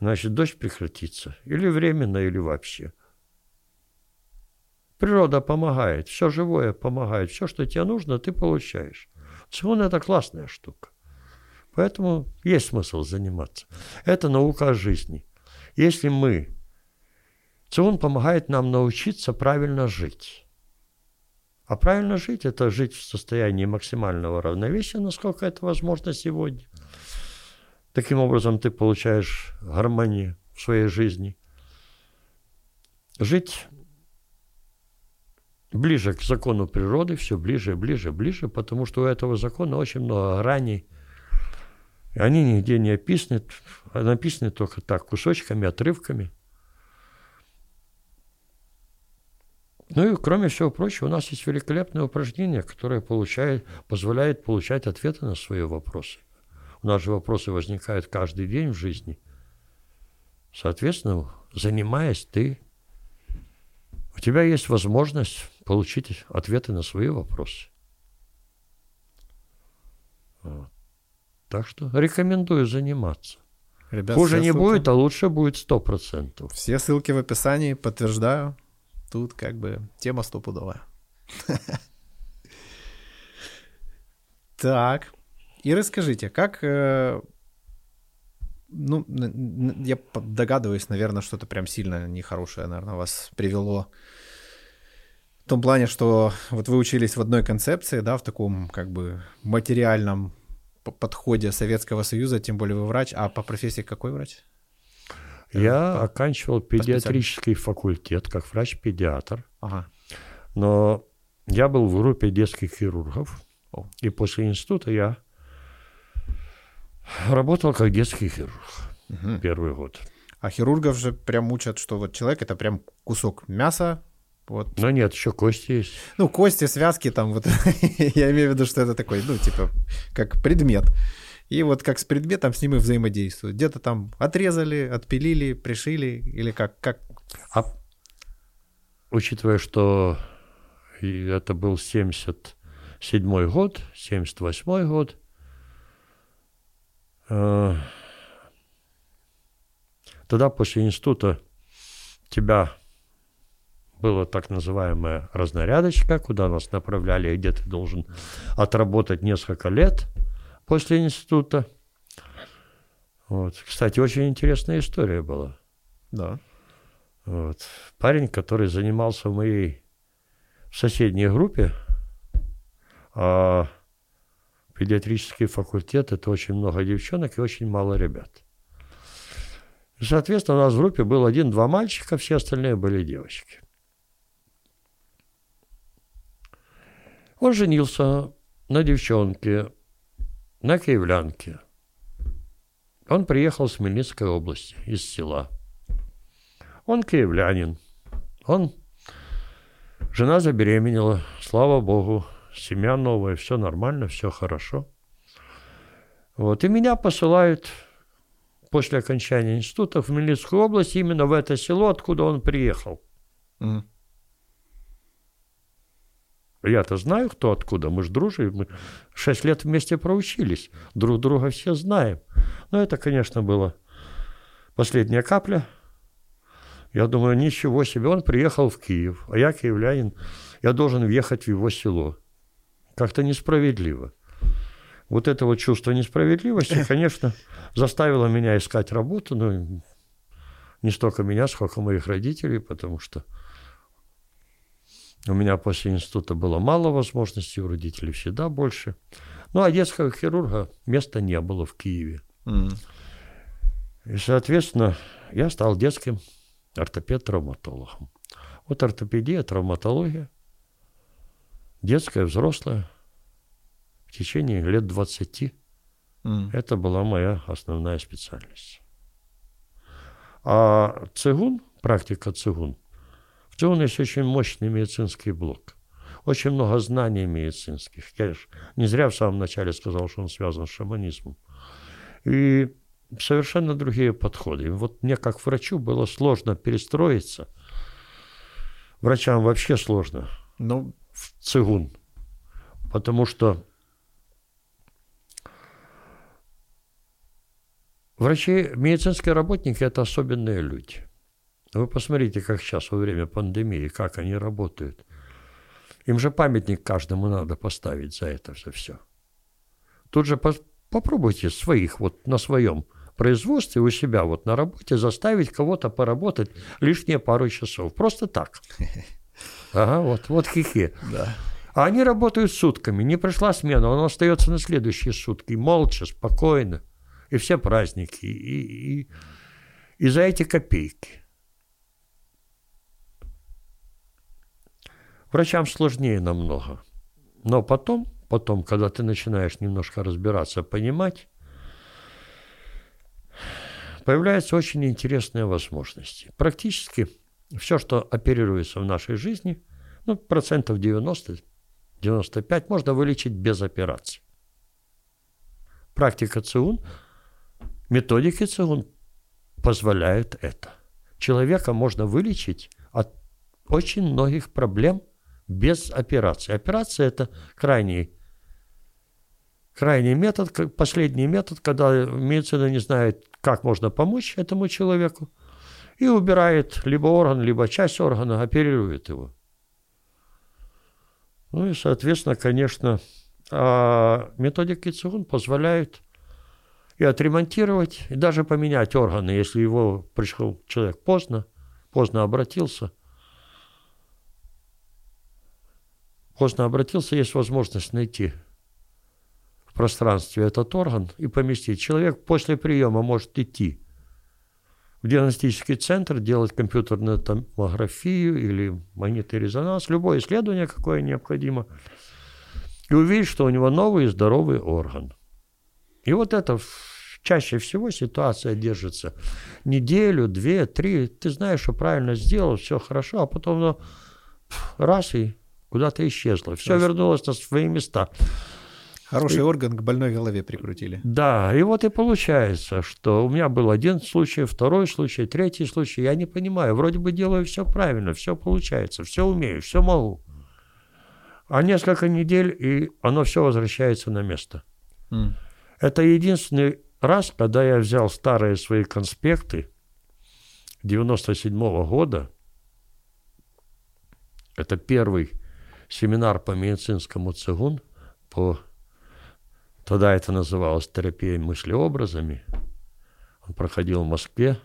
значит, дождь прекратится. Или временно, или вообще. Природа помогает, все живое помогает, все, что тебе нужно, ты получаешь. Цигун – это классная штука. Поэтому есть смысл заниматься. Это наука о жизни. Если мы... Цигун помогает нам научиться правильно жить. А правильно жить – это жить в состоянии максимального равновесия, насколько это возможно сегодня. Таким образом, ты получаешь гармонию в своей жизни. Жить ближе к закону природы, все ближе, ближе, ближе, потому что у этого закона очень много граней. Они нигде не описаны, а написаны только так, кусочками, отрывками. Ну и, кроме всего прочего, у нас есть великолепное упражнение, которое получает, позволяет получать ответы на свои вопросы. У нас же вопросы возникают каждый день в жизни. Соответственно, занимаясь, ты у тебя есть возможность получить ответы на свои вопросы. Вот. Так что рекомендую заниматься. Ребят, Хуже не ссылки- будет, а лучше будет сто процентов. Все ссылки в описании, подтверждаю. Тут как бы тема стопудовая. Так, и расскажите, как... э, Ну, я догадываюсь, наверное, что-то прям сильно нехорошее, наверное, вас привело в том плане, что вот вы учились в одной концепции, да, в таком как бы материальном подходе Советского Союза, тем более вы врач, а по профессии какой врач? Я по- оканчивал педиатрический факультет как врач-педиатр, Ага. но я был в группе детских хирургов, О. и после института я работал как детский хирург Мгм. первый год. А хирургов же прям учат, что вот человек это прям кусок мяса, вот. Но нет, еще кости есть. Ну, кости, связки там вот. Я имею в виду, что это такой, ну, типа, как предмет. И вот как с предметом с ним и взаимодействуют. Где-то там отрезали, отпилили, пришили, или как, как... А учитывая, что и это был 77 год, 78 год, э, тогда после института тебя была так называемая разнарядочка, куда нас направляли, где ты должен отработать несколько лет после института. Вот. Кстати, очень интересная история была. Да. Вот. Парень, который занимался в моей соседней группе, а педиатрический факультет это очень много девчонок и очень мало ребят. И, соответственно, у нас в группе был один-два мальчика, все остальные были девочки. Он женился на девчонке, на киевлянке. Он приехал с Хмельницкой области, из села. Он киевлянин. Он... Жена забеременела, слава богу, семья новая, все нормально, все хорошо. Вот. И меня посылают после окончания института в Хмельницкую область, именно в это село, откуда он приехал. Мгм. Я-то знаю, кто откуда. Мы же дружим. Мы шесть лет вместе проучились. Друг друга все знаем. Но это, конечно, была последняя капля. Я думаю, ничего себе, он приехал в Киев, а я киевлянин, я должен въехать в его село. Как-то несправедливо. Вот это вот чувство несправедливости, конечно, заставило меня искать работу, но не столько меня, сколько моих родителей, потому что у меня после института было мало возможностей, у родителей всегда больше. Ну, а детского хирурга места не было в Киеве. Mm. И, соответственно, я стал детским ортопед-травматологом. Вот ортопедия, травматология, детская, взрослая, в течение лет 20. Mm. Это была моя основная специальность. А цигун, практика цигун, в цигун есть очень мощный медицинский блок. Очень много знаний медицинских. Я не зря в самом начале сказал, что он связан с шаманизмом. И совершенно другие подходы. И вот мне как врачу было сложно перестроиться. Врачам вообще сложно. Ну, в цигун. Потому что врачи, медицинские работники – это особенные люди. Вы посмотрите, как сейчас во время пандемии, как они работают. Им же памятник каждому надо поставить за это за все. Тут же попробуйте своих вот на своем производстве у себя вот на работе заставить кого-то поработать лишние пару часов. Просто так. Ага, вот, вот хихи. Да. А они работают сутками. Не пришла смена, он остается на следующие сутки. Молча, спокойно. И все праздники. И, и, и за эти копейки. Врачам сложнее намного. Но потом, потом, когда ты начинаешь немножко разбираться, понимать, появляются очень интересные возможности. Практически все, что оперируется в нашей жизни, ну, процентов 90, 95 можно вылечить без операции. Практика ЦИУН, методики ЦИУН позволяют это. Человека можно вылечить от очень многих проблем без операции. Операция – это крайний крайний метод, последний метод, когда медицина не знает, как можно помочь этому человеку, и убирает либо орган, либо часть органа, оперирует его. Ну и, соответственно, конечно, а методики ЦИГУН позволяют и отремонтировать, и даже поменять органы, если его пришел человек поздно, поздно обратился. Поздно обратился, есть возможность найти пространстве этот орган и поместить. Человек после приема может идти в диагностический центр, делать компьютерную томографию или магнитный резонанс, любое исследование, какое необходимо, и увидеть, что у него новый и здоровый орган. И вот это чаще всего ситуация держится неделю, две, три. Ты знаешь, что правильно сделал, все хорошо, а потом ну, раз и куда-то исчезло. Все вернулось на свои места. Хороший и, орган к больной голове прикрутили. Да, и вот и получается, что у меня был один случай, второй случай, третий случай. Я не понимаю, вроде бы делаю все правильно, все получается, все умею, все могу. А несколько недель, и оно все возвращается на место. Mm. Это единственный раз, когда я взял старые свои конспекты 97 -го года. Это первый семинар по медицинскому цигун по Тогда это называлось терапией мыслеобразами. Он проходил в Москве.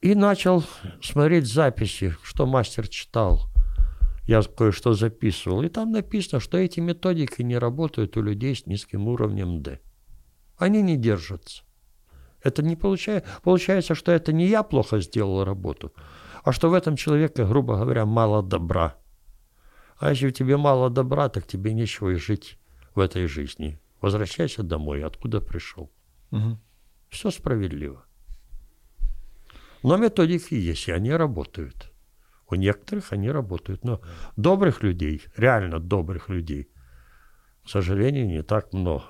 И начал смотреть записи, что мастер читал. Я кое-что записывал. И там написано, что эти методики не работают у людей с низким уровнем D. Они не держатся. Это не получается, получается, что это не я плохо сделал работу, а что в этом человеке, грубо говоря, мало добра. А если у тебя мало добра, так тебе нечего и жить в этой жизни. Возвращайся домой, откуда пришел. Угу. Все справедливо. Но методики есть, и они работают. У некоторых они работают. Но добрых людей, реально добрых людей, к сожалению, не так много.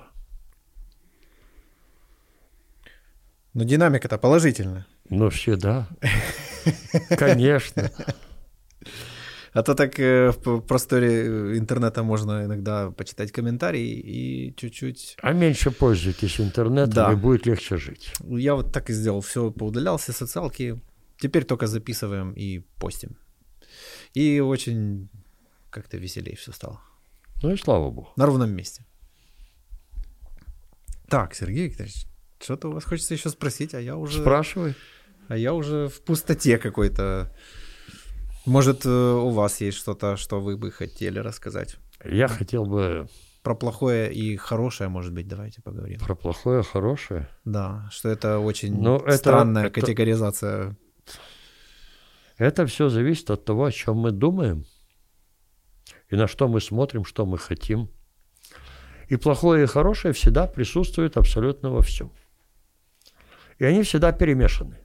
Но динамика-то положительная. Ну, всегда. Конечно. А то так э, в просторе интернета можно иногда почитать комментарии и чуть-чуть... А меньше пользуйтесь интернетом, Да. и будет легче жить. Я вот так и сделал. Все поудалял, все социалки. Теперь только записываем и постим. И очень как-то веселее все стало. Ну и слава богу. На ровном месте. Так, Сергей Викторович, что-то у вас хочется еще спросить, а я уже... Спрашивай. А я уже в пустоте какой-то. Может, э, у вас есть что-то, что вы бы хотели рассказать? Я хотел бы Про плохое и хорошее, может быть, давайте поговорим. про плохое, хорошее. Да, что это очень Ну, это- странная это- категоризация. Это все зависит от того, о чем мы думаем, и на что мы смотрим, что мы хотим. И плохое и хорошее всегда присутствуют абсолютно во всем. И они всегда перемешаны.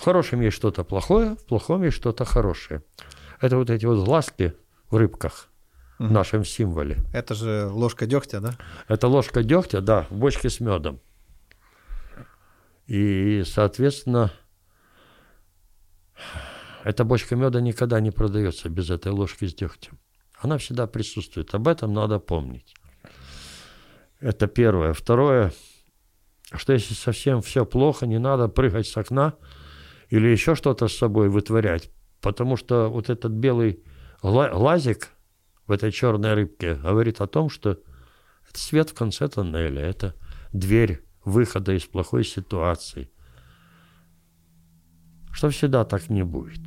В хорошем есть что-то плохое, в плохом есть что-то хорошее. Это вот эти вот глазки в рыбках, в Мгм. нашем символе. Это же ложка дегтя, да? Это ложка дегтя, да, в бочке с медом. И, соответственно, эта бочка меда никогда не продается без этой ложки с дегтем. Она всегда присутствует. Об этом надо помнить. Это первое. Второе, что если совсем все плохо, не надо прыгать с окна или еще что-то с собой вытворять. Потому что вот этот белый гла- глазик в этой черной рыбке говорит о том, что это свет в конце тоннеля, это дверь выхода из плохой ситуации. Что всегда так не будет.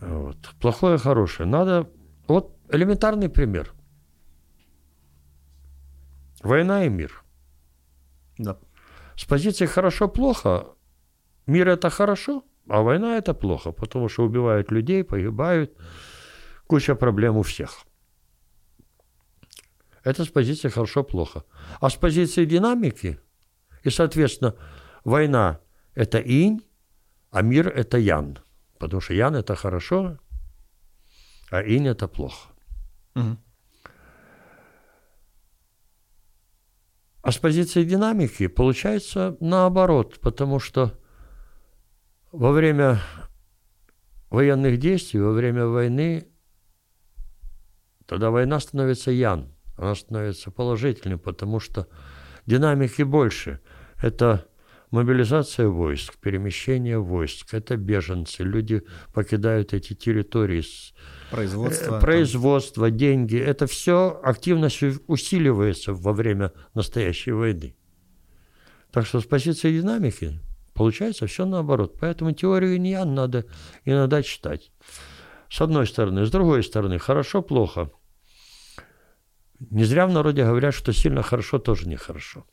Вот. Плохое, хорошее. Надо... Вот элементарный пример. Война и мир. Да. С позиции хорошо-плохо, мир это хорошо, а война это плохо, потому что убивают людей, погибают, куча проблем у всех. Это с позиции хорошо-плохо. А с позиции динамики, и, соответственно, война – это инь, а мир – это ян. Потому что ян – это хорошо, а инь – это плохо. Мгм. А с позиции динамики получается наоборот, потому что во время военных действий, во время войны, тогда война становится ян, она становится положительной, потому что динамики больше. Это мобилизация войск, перемещение войск, это беженцы, люди покидают эти территории Производство. Э, там. производство, деньги, это все активность усиливается во время настоящей войны. Так что с позиции динамики получается все наоборот. Поэтому теорию иньян надо иногда читать. С одной стороны. С другой стороны, хорошо, плохо. Не зря в народе говорят, что сильно хорошо тоже нехорошо.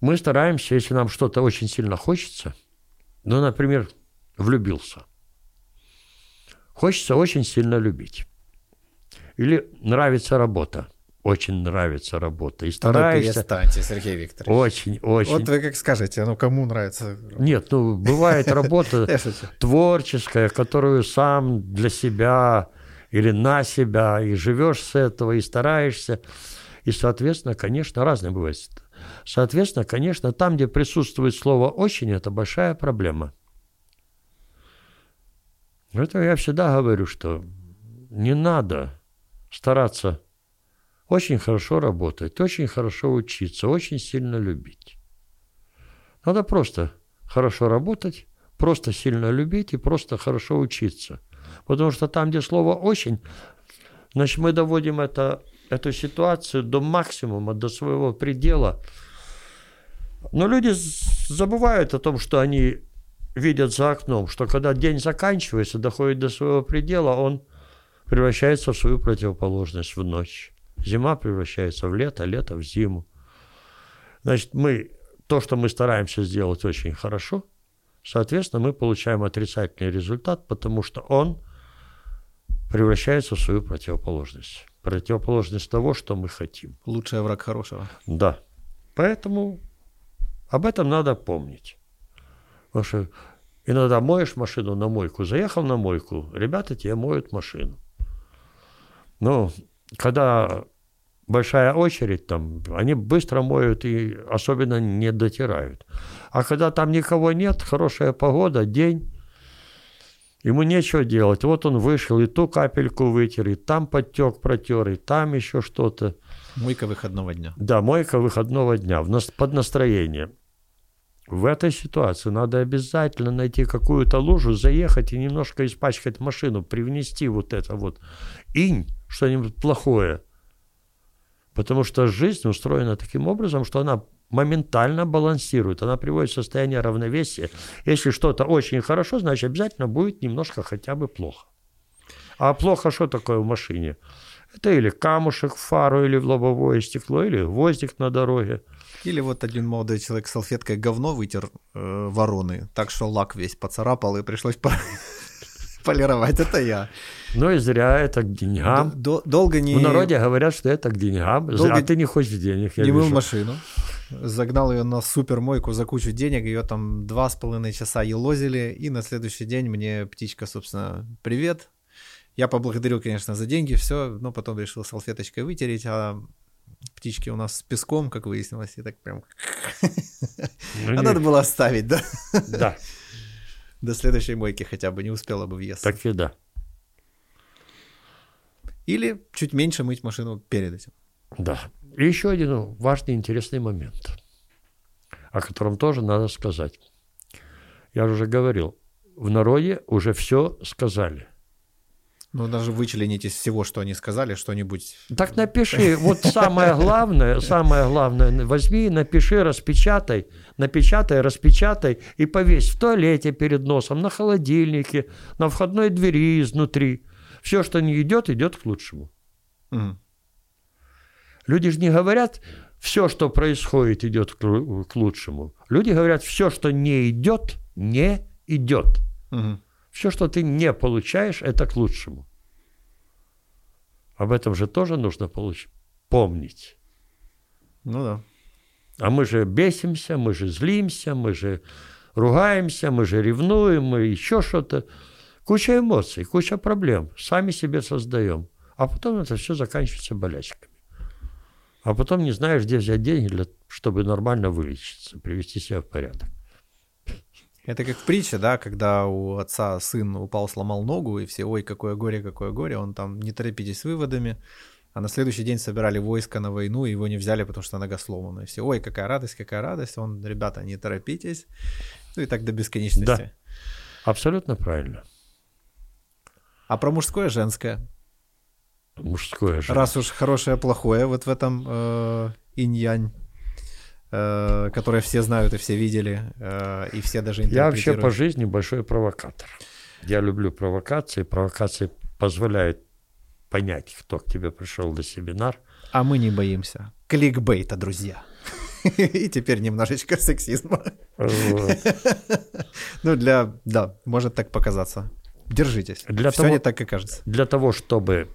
Мы стараемся, если нам что-то очень сильно хочется, ну, например, влюбился – Хочется очень сильно любить. Или нравится работа. Очень нравится работа. И Ну, стараешься перестаньте, Сергей Викторович. очень, очень. Вот вы как скажете, ну кому нравится? Нет, ну бывает работа творческая, которую сам для себя или на себя, и живешь с этого, и стараешься. И, соответственно, конечно, разное бывает. Соответственно, конечно, там, где присутствует слово «очень», это большая проблема. Это я всегда говорю, что не надо стараться очень хорошо работать, очень хорошо учиться, очень сильно любить. Надо просто хорошо работать, просто сильно любить и просто хорошо учиться. Потому что там, где слово «очень», значит, мы доводим это, эту ситуацию до максимума, до своего предела. Но люди забывают о том, что они видят за окном, что когда день заканчивается, доходит до своего предела, он превращается в свою противоположность в ночь. Зима превращается в лето, лето в зиму. Значит, мы то, что мы стараемся сделать очень хорошо, соответственно, мы получаем отрицательный результат, потому что он превращается в свою противоположность. Противоположность того, что мы хотим. Лучший враг хорошего. Да. Поэтому об этом надо помнить. Потому что иногда моешь машину на мойку, заехал на мойку, ребята тебе моют машину. Но когда большая очередь там, они быстро моют и особенно не дотирают. А когда там никого нет, хорошая погода, день, ему нечего делать. Вот он вышел, и ту капельку вытер, и там подтек протер, и там еще что-то. Мойка выходного дня. Да, мойка выходного дня в нас, под настроение. В этой ситуации надо обязательно найти какую-то лужу, заехать и немножко испачкать машину, привнести вот это вот инь, что-нибудь плохое. Потому что жизнь устроена таким образом, что она моментально балансирует, она приводит в состояние равновесия. Если что-то очень хорошо, значит обязательно будет немножко хотя бы плохо. А плохо что такое в машине? Это или камушек в фару, или в лобовое стекло, или гвоздик на дороге. Или вот один молодой человек салфеткой говно вытер э, вороны, так что лак весь поцарапал и пришлось полировать. Это я. Ну и зря это к деньгам. Д- долго не... В народе говорят, что это к деньгам. Долго... А ты не хочешь денег, я Не мыл машину. Загнал ее на супермойку за кучу денег, ее там два с половиной часа елозили, и на следующий день мне птичка, собственно, привет, я поблагодарил, конечно, за деньги, все, но потом решил салфеточкой вытереть, а птички у нас с песком, как выяснилось, и так прям... Ну, а надо было оставить, да? Да. До следующей мойки хотя бы не успела бы въесться. Так и да. Или чуть меньше мыть машину перед этим. Да. И еще один важный интересный момент, о котором тоже надо сказать. Я уже говорил, в народе уже все сказали – ну, даже вычленить из всего, что они сказали, что-нибудь. Так напиши. Вот самое главное, самое главное, возьми, напиши, распечатай, напечатай, распечатай и повесь в туалете перед носом, на холодильнике, на входной двери изнутри. Все, что не идет, идет к лучшему. Угу. Люди же не говорят, все, что происходит, идет к лучшему. Люди говорят, все, что не идет, не идет. Угу. Все, что ты не получаешь, это к лучшему. Об этом же тоже нужно получить, помнить. Ну да. А мы же бесимся, мы же злимся, мы же ругаемся, мы же ревнуем, мы еще что-то. Куча эмоций, куча проблем. Сами себе создаем. А потом это все заканчивается болячками. А потом не знаешь, где взять деньги, для, чтобы нормально вылечиться, привести себя в порядок. Это как в притче, да, когда у отца сын упал, сломал ногу, и все, ой, какое горе, какое горе, он там, не торопитесь с выводами, а на следующий день собирали войско на войну, и его не взяли, потому что нога сломана. И все, ой, какая радость, какая радость, он, ребята, не торопитесь, ну и так до бесконечности. Да, абсолютно правильно. А про мужское, женское? Мужское, женское. Раз уж хорошее, плохое вот в этом э, инь-янь. Э, которые все знают и все видели, э, и все даже Я вообще по жизни большой провокатор. Я люблю провокации. Провокации позволяют понять, кто к тебе пришел на семинар. А мы не боимся. Кликбейта, друзья. И теперь немножечко сексизма. Ну, для... Да, может так показаться. Держитесь. Для Все того, не так, как кажется. Для того, чтобы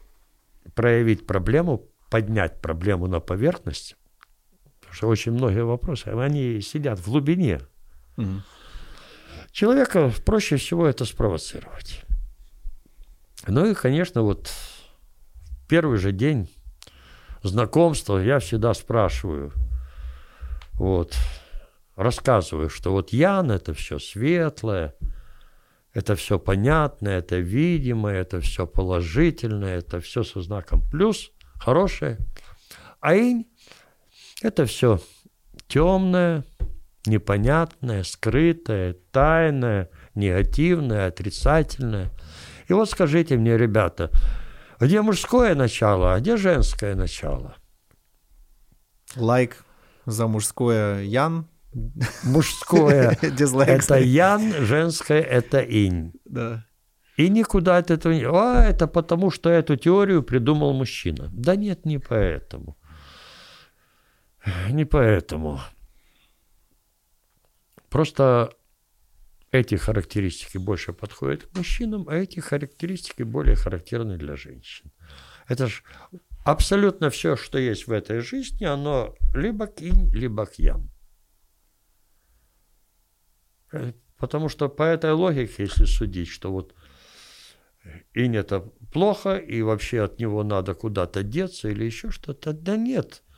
проявить проблему, поднять проблему на поверхность, потому что очень многие вопросы, они сидят в глубине. Угу. Человека проще всего это спровоцировать. Ну и, конечно, вот в первый же день знакомства я всегда спрашиваю, вот, рассказываю, что вот Ян – это все светлое, это все понятное, это видимое, это все положительное, это все со знаком плюс, хорошее. А инь это все темное, непонятное, скрытое, тайное, негативное, отрицательное. И вот скажите мне, ребята, где мужское начало, а где женское начало? Лайк like за мужское Ян. Мужское – это Ян, женское – это Инь. Да. И никуда от этого не... А, это потому, что эту теорию придумал мужчина. Да нет, не поэтому. Не поэтому. Просто эти характеристики больше подходят к мужчинам, а эти характеристики более характерны для женщин. Это же абсолютно все, что есть в этой жизни, оно либо кинь, либо к ям. Э, потому что по этой логике, если судить, что вот инь это плохо, и вообще от него надо куда-то деться или еще что-то, да нет –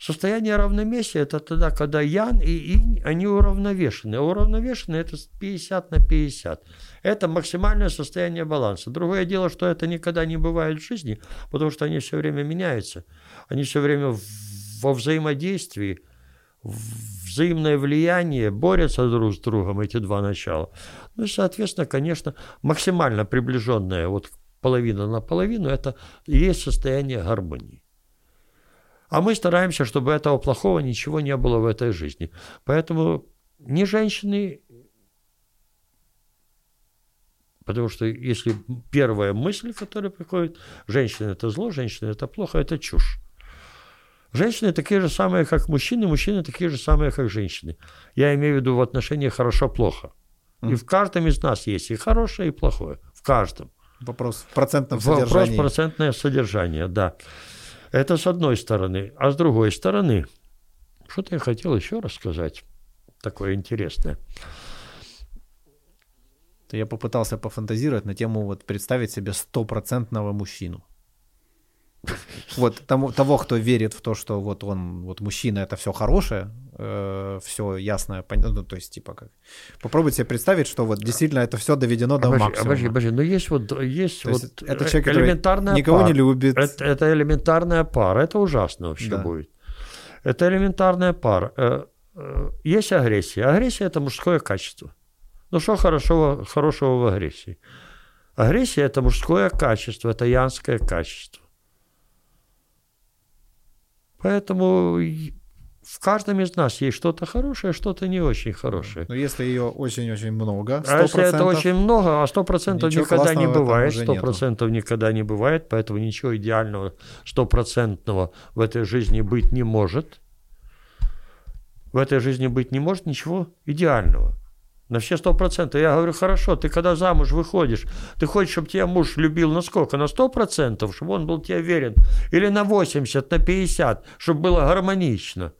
Состояние равновесия – это тогда, когда ян и инь, они уравновешены. А уравновешены – это 50 на 50. Это максимальное состояние баланса. Другое дело, что это никогда не бывает в жизни, потому что они все время меняются. Они все время во взаимодействии, взаимное влияние, борются друг с другом эти два начала. Ну и, соответственно, конечно, максимально приближенное вот половина на половину – это и есть состояние гармонии. А мы стараемся, чтобы этого плохого ничего не было в этой жизни. Поэтому не женщины, потому что если первая мысль, которая приходит, женщина это зло, женщина это плохо, это чушь. Женщины такие же самые, как мужчины, мужчины такие же самые, как женщины. Я имею в виду в отношении хорошо-плохо. И в каждом из нас есть и хорошее, и плохое. В каждом. Вопрос в процентном содержании. Вопрос процентное содержание, да. Это с одной стороны. А с другой стороны, что-то я хотел еще рассказать, такое интересное. Я попытался пофантазировать на тему вот представить себе стопроцентного мужчину. Вот тому, того, кто верит в то, что вот он, вот мужчина, это все хорошее, э, все ясное, понятно, ну, то есть типа как. Попробуйте себе представить, что вот действительно это все доведено до обожди, максимума. Обожди, обожди, но есть вот, есть вот есть это человек, элементарная никого пара. не любит. Это, это элементарная пара, это ужасно вообще да. будет. Это элементарная пара. Э, э, есть агрессия. Агрессия – это мужское качество. Ну что хорошего, хорошего в агрессии? Агрессия – это мужское качество, это янское качество. Поэтому в каждом из нас есть что-то хорошее, что-то не очень хорошее. Но если ее очень-очень много, 100%, а если это очень много, а сто процентов никогда не бывает, сто процентов никогда не бывает, поэтому ничего идеального, стопроцентного в этой жизни быть не может. В этой жизни быть не может ничего идеального. На все сто процентов. Я говорю, хорошо, ты когда замуж выходишь, ты хочешь, чтобы тебя муж любил на сколько? На сто процентов, чтобы он был тебе верен? Или на 80, на 50, чтобы было гармонично?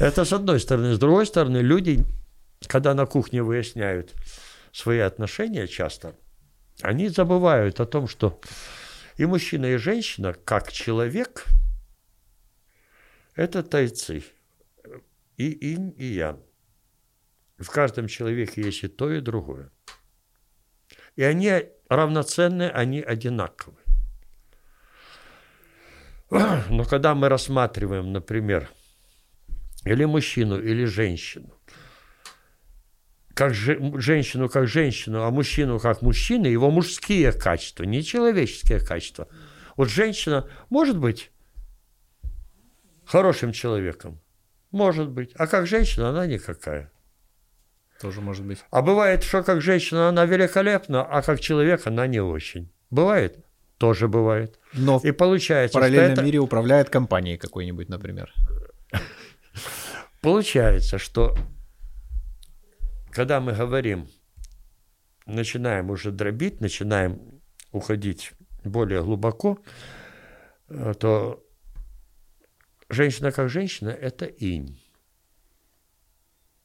Это с одной стороны. С другой стороны, люди, когда на кухне выясняют свои отношения часто, они забывают о том, что и мужчина, и женщина, как человек, это тайцы. И инь, и ян. В каждом человеке есть и то, и другое. И они равноценны, они одинаковы. Но когда мы рассматриваем, например, или мужчину, или женщину, как же, женщину как женщину, а мужчину как мужчину, его мужские качества, не человеческие качества. Вот женщина может быть хорошим человеком, может быть, а как женщина она никакая. Тоже может быть. А бывает, что как женщина она великолепна, а как человек она не очень. Бывает? Тоже бывает. Но и получается, в параллельном это... мире управляет компанией какой-нибудь, например. Получается, что когда мы говорим, начинаем уже дробить, начинаем уходить более глубоко, э, то женщина как женщина – это инь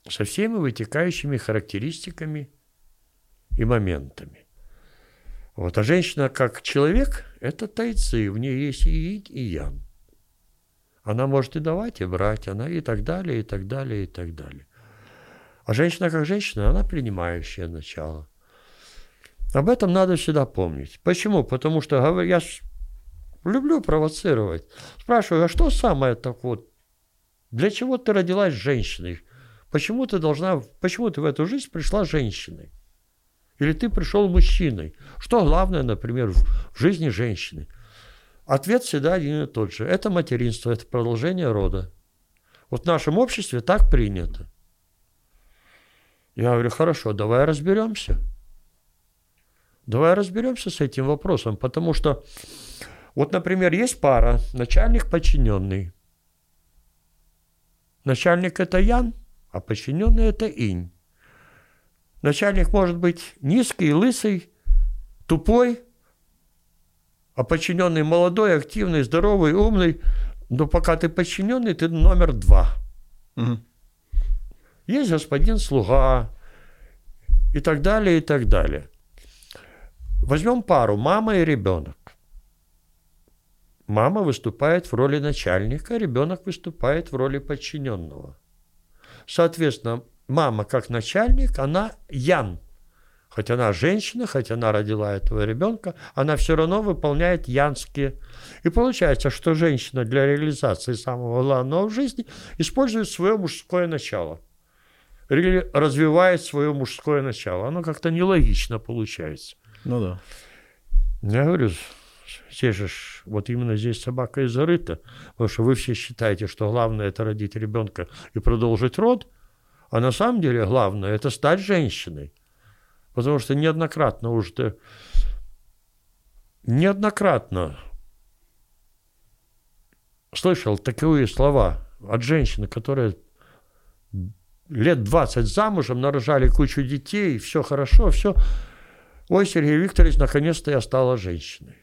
со всеми вытекающими характеристиками и моментами. Вот. А женщина как человек – это тайцы, в ней есть и инь, и ян. Она может и давать, и брать, она и так далее, и так далее, и так далее. А женщина как женщина, она принимающая начало. Об этом надо всегда помнить. Почему? Потому что я люблю провоцировать. Спрашиваю, а что самое так вот? Для чего ты родилась женщиной? Почему ты должна, почему ты в эту жизнь пришла женщиной? Или ты пришел мужчиной? Что главное, например, в жизни женщины? Ответ всегда один и тот же. Это материнство, это продолжение рода. Вот в нашем обществе так принято. Я говорю, хорошо, давай разберемся. Давай разберемся с этим вопросом, потому что вот, например, есть пара, начальник подчиненный. Начальник это Ян – а подчиненный – это инь. Начальник может быть низкий, лысый, тупой, а подчиненный молодой, активный, здоровый, умный, но пока ты подчиненный, ты номер два. Угу. Есть господин слуга и так далее, и так далее. Возьмем пару, мама и ребенок. мама выступает в роли начальника, ребенок выступает в роли подчиненного. Соответственно, мама как начальник, она Ян. Хоть она женщина, хоть она родила этого ребенка, она все равно выполняет янские. И получается, что женщина для реализации самого главного в жизни использует свое мужское начало. Или развивает свое мужское начало. Оно как-то нелогично получается. Ну да. Я говорю, здесь же, вот именно здесь собака и зарыта, потому что вы все считаете, что главное это родить ребенка и продолжить род, а на самом деле главное это стать женщиной. Потому что неоднократно уже неоднократно слышал такие слова от женщины, которая лет 20 замужем, нарожали кучу детей, все хорошо, все. Ой, Сергей Викторович, наконец-то я стала женщиной.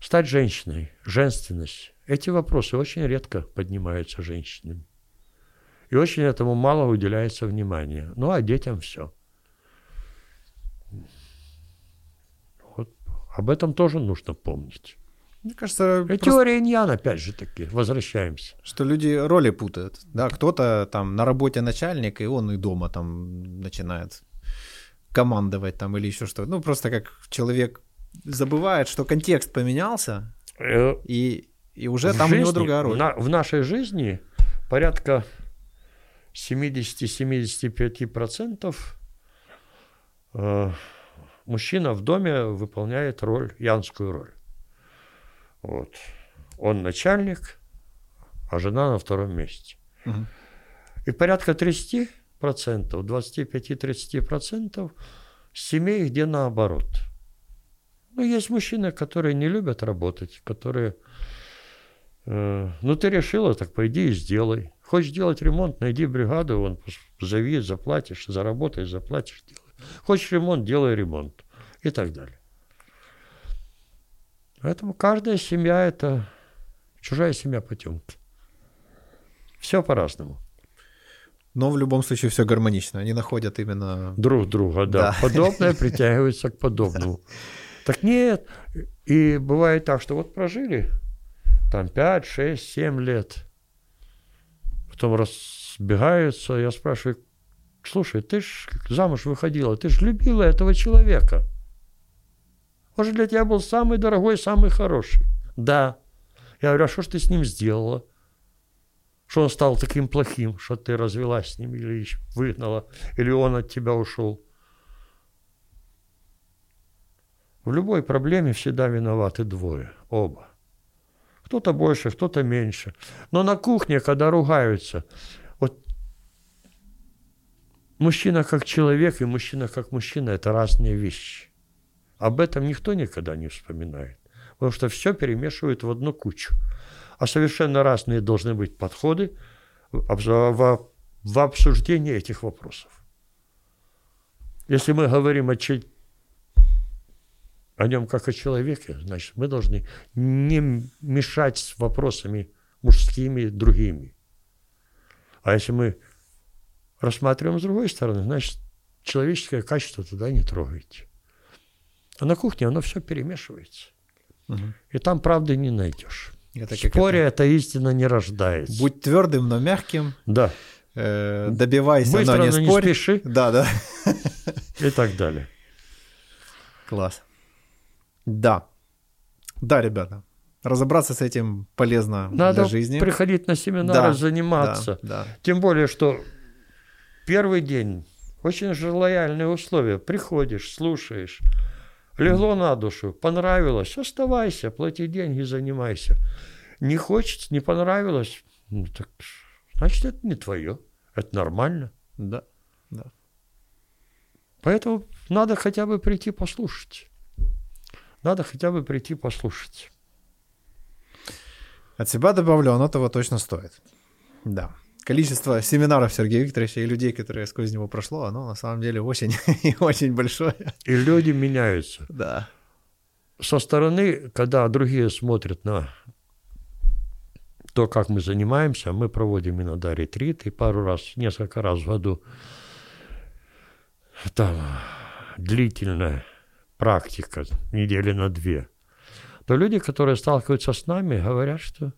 Стать женщиной, женственность. Эти вопросы очень редко поднимаются женщинами. И очень этому мало уделяется внимания. Ну, а детям все. Вот об этом тоже нужно помнить. Мне кажется, И просто... теория иньян, опять же таки, возвращаемся. Что люди роли путают. Да, кто-то там на работе начальник, и он и дома там начинает командовать там или еще что-то. Ну, просто как человек забывает, что контекст поменялся, э, и, и уже там жизни, у него другая роль. На, в нашей жизни порядка 70-75% э, мужчина в доме выполняет роль, янскую роль. Вот. Он начальник, а жена на втором месте. Угу. И порядка 30%, 25-30% семей, где наоборот. Ну, есть мужчины, которые не любят работать, которые... Э, ну, ты решила, так пойди и сделай. Хочешь делать ремонт, найди бригаду, вон, зови, заплатишь, заработаешь, заплатишь, делай. Хочешь ремонт, делай ремонт. И так далее. Поэтому каждая семья – это чужая семья потемки. Все по-разному. Но в любом случае все гармонично. Они находят именно... Друг друга, да. да. Подобное притягивается к подобному. Так нет. И бывает так, что вот прожили там 5, 6, 7 лет. Потом разбегаются. Я спрашиваю, слушай, ты ж замуж выходила, ты же любила этого человека. Он же для тебя был самый дорогой, самый хороший. Да. Я говорю, а что ж ты с ним сделала? Что он стал таким плохим, что ты развелась с ним или выгнала, или он от тебя ушел? В любой проблеме всегда виноваты двое, оба. Кто-то больше, кто-то меньше. Но на кухне, когда ругаются, вот мужчина как человек и мужчина как мужчина – это разные вещи. Об этом никто никогда не вспоминает, потому что все перемешивают в одну кучу. А совершенно разные должны быть подходы в, в обсуждении этих вопросов. Если мы говорим о, че... о нем как о человеке, значит, мы должны не мешать с вопросами мужскими другими. А если мы рассматриваем с другой стороны, значит, человеческое качество туда не трогаете. А на кухне оно все перемешивается. Угу. И там правды не найдешь. Это В споре это... эта истина не рождается. Будь твердым, но мягким. Да. Э, добивайся, Быстро, но не но спорь. не спеши. Да, да. И так далее. Класс. Да. Да, ребята. Разобраться с этим полезно Надо для жизни. Надо приходить на семинары, да, заниматься. Да, да. Тем более, что первый день очень же лояльные условия. Приходишь, слушаешь, Легло на душу, понравилось, оставайся, плати деньги, занимайся. Не хочется, не понравилось, ну, так, значит, это не твое. Это нормально. Да, да. Поэтому надо хотя бы прийти послушать. Надо хотя бы прийти послушать. От себя добавлю, оно того точно стоит. Да количество семинаров Сергея Викторовича и людей, которые сквозь него прошло, оно на самом деле очень и очень большое. И люди меняются. Да. Со стороны, когда другие смотрят на то, как мы занимаемся, мы проводим иногда ретриты пару раз, несколько раз в году. Там длительное практика недели на две, то люди, которые сталкиваются с нами, говорят, что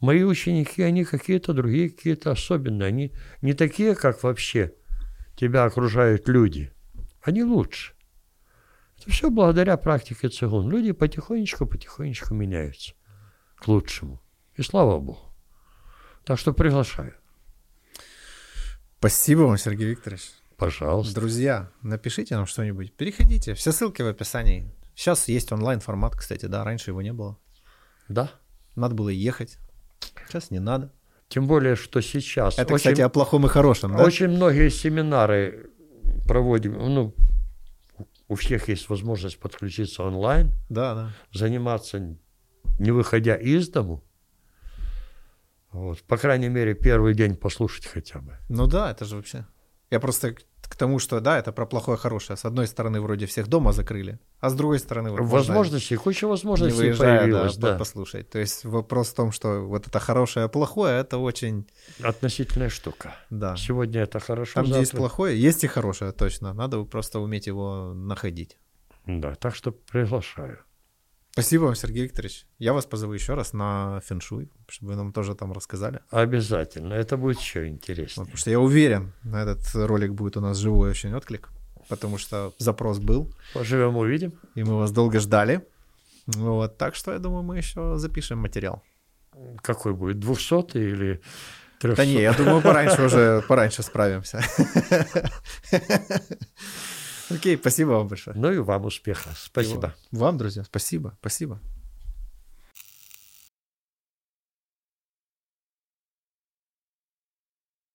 мои ученики, они какие-то другие, какие-то особенные. Они не такие, как вообще тебя окружают люди. Они лучше. Это все благодаря практике цигун. Люди потихонечку-потихонечку меняются к лучшему. И слава Богу. Так что приглашаю. Спасибо вам, Сергей Викторович. Пожалуйста. Друзья, напишите нам что-нибудь. Переходите. Все ссылки в описании. Сейчас есть онлайн-формат, кстати, да, раньше его не было. Да. Надо было ехать. Сейчас не надо. Тем более, что сейчас... Это, очень, кстати, о плохом и хорошем, да? Очень многие семинары проводим, ну, у всех есть возможность подключиться онлайн, да, да. заниматься, не выходя из дому. Вот. По крайней мере, первый день послушать хотя бы. Ну да, это же вообще... Я просто к тому, что да, это про плохое хорошее. С одной стороны, вроде всех дома закрыли, а с другой стороны, вот возможности, куча возможностей не выезжая, появилась, да, да. послушать. То есть вопрос в том, что вот это хорошее, плохое, это очень относительная штука. Да. Сегодня это хорошо. Там, завтра... где есть плохое, есть и хорошее, точно. Надо просто уметь его находить. Да, так что приглашаю. Спасибо вам, Сергей Викторович. Я вас позову еще раз на фэншуй, чтобы вы нам тоже там рассказали. Обязательно. Это будет еще интереснее. потому что я уверен, на этот ролик будет у нас живой очень отклик, потому что запрос был. Поживем, увидим. И мы вас долго ждали. Вот, так что я думаю, мы еще запишем материал. Какой будет, 200 или 300? Да не, я думаю, пораньше уже, пораньше справимся. Окей, спасибо вам большое. Ну и вам успеха. Спасибо. Вам, друзья, спасибо, спасибо.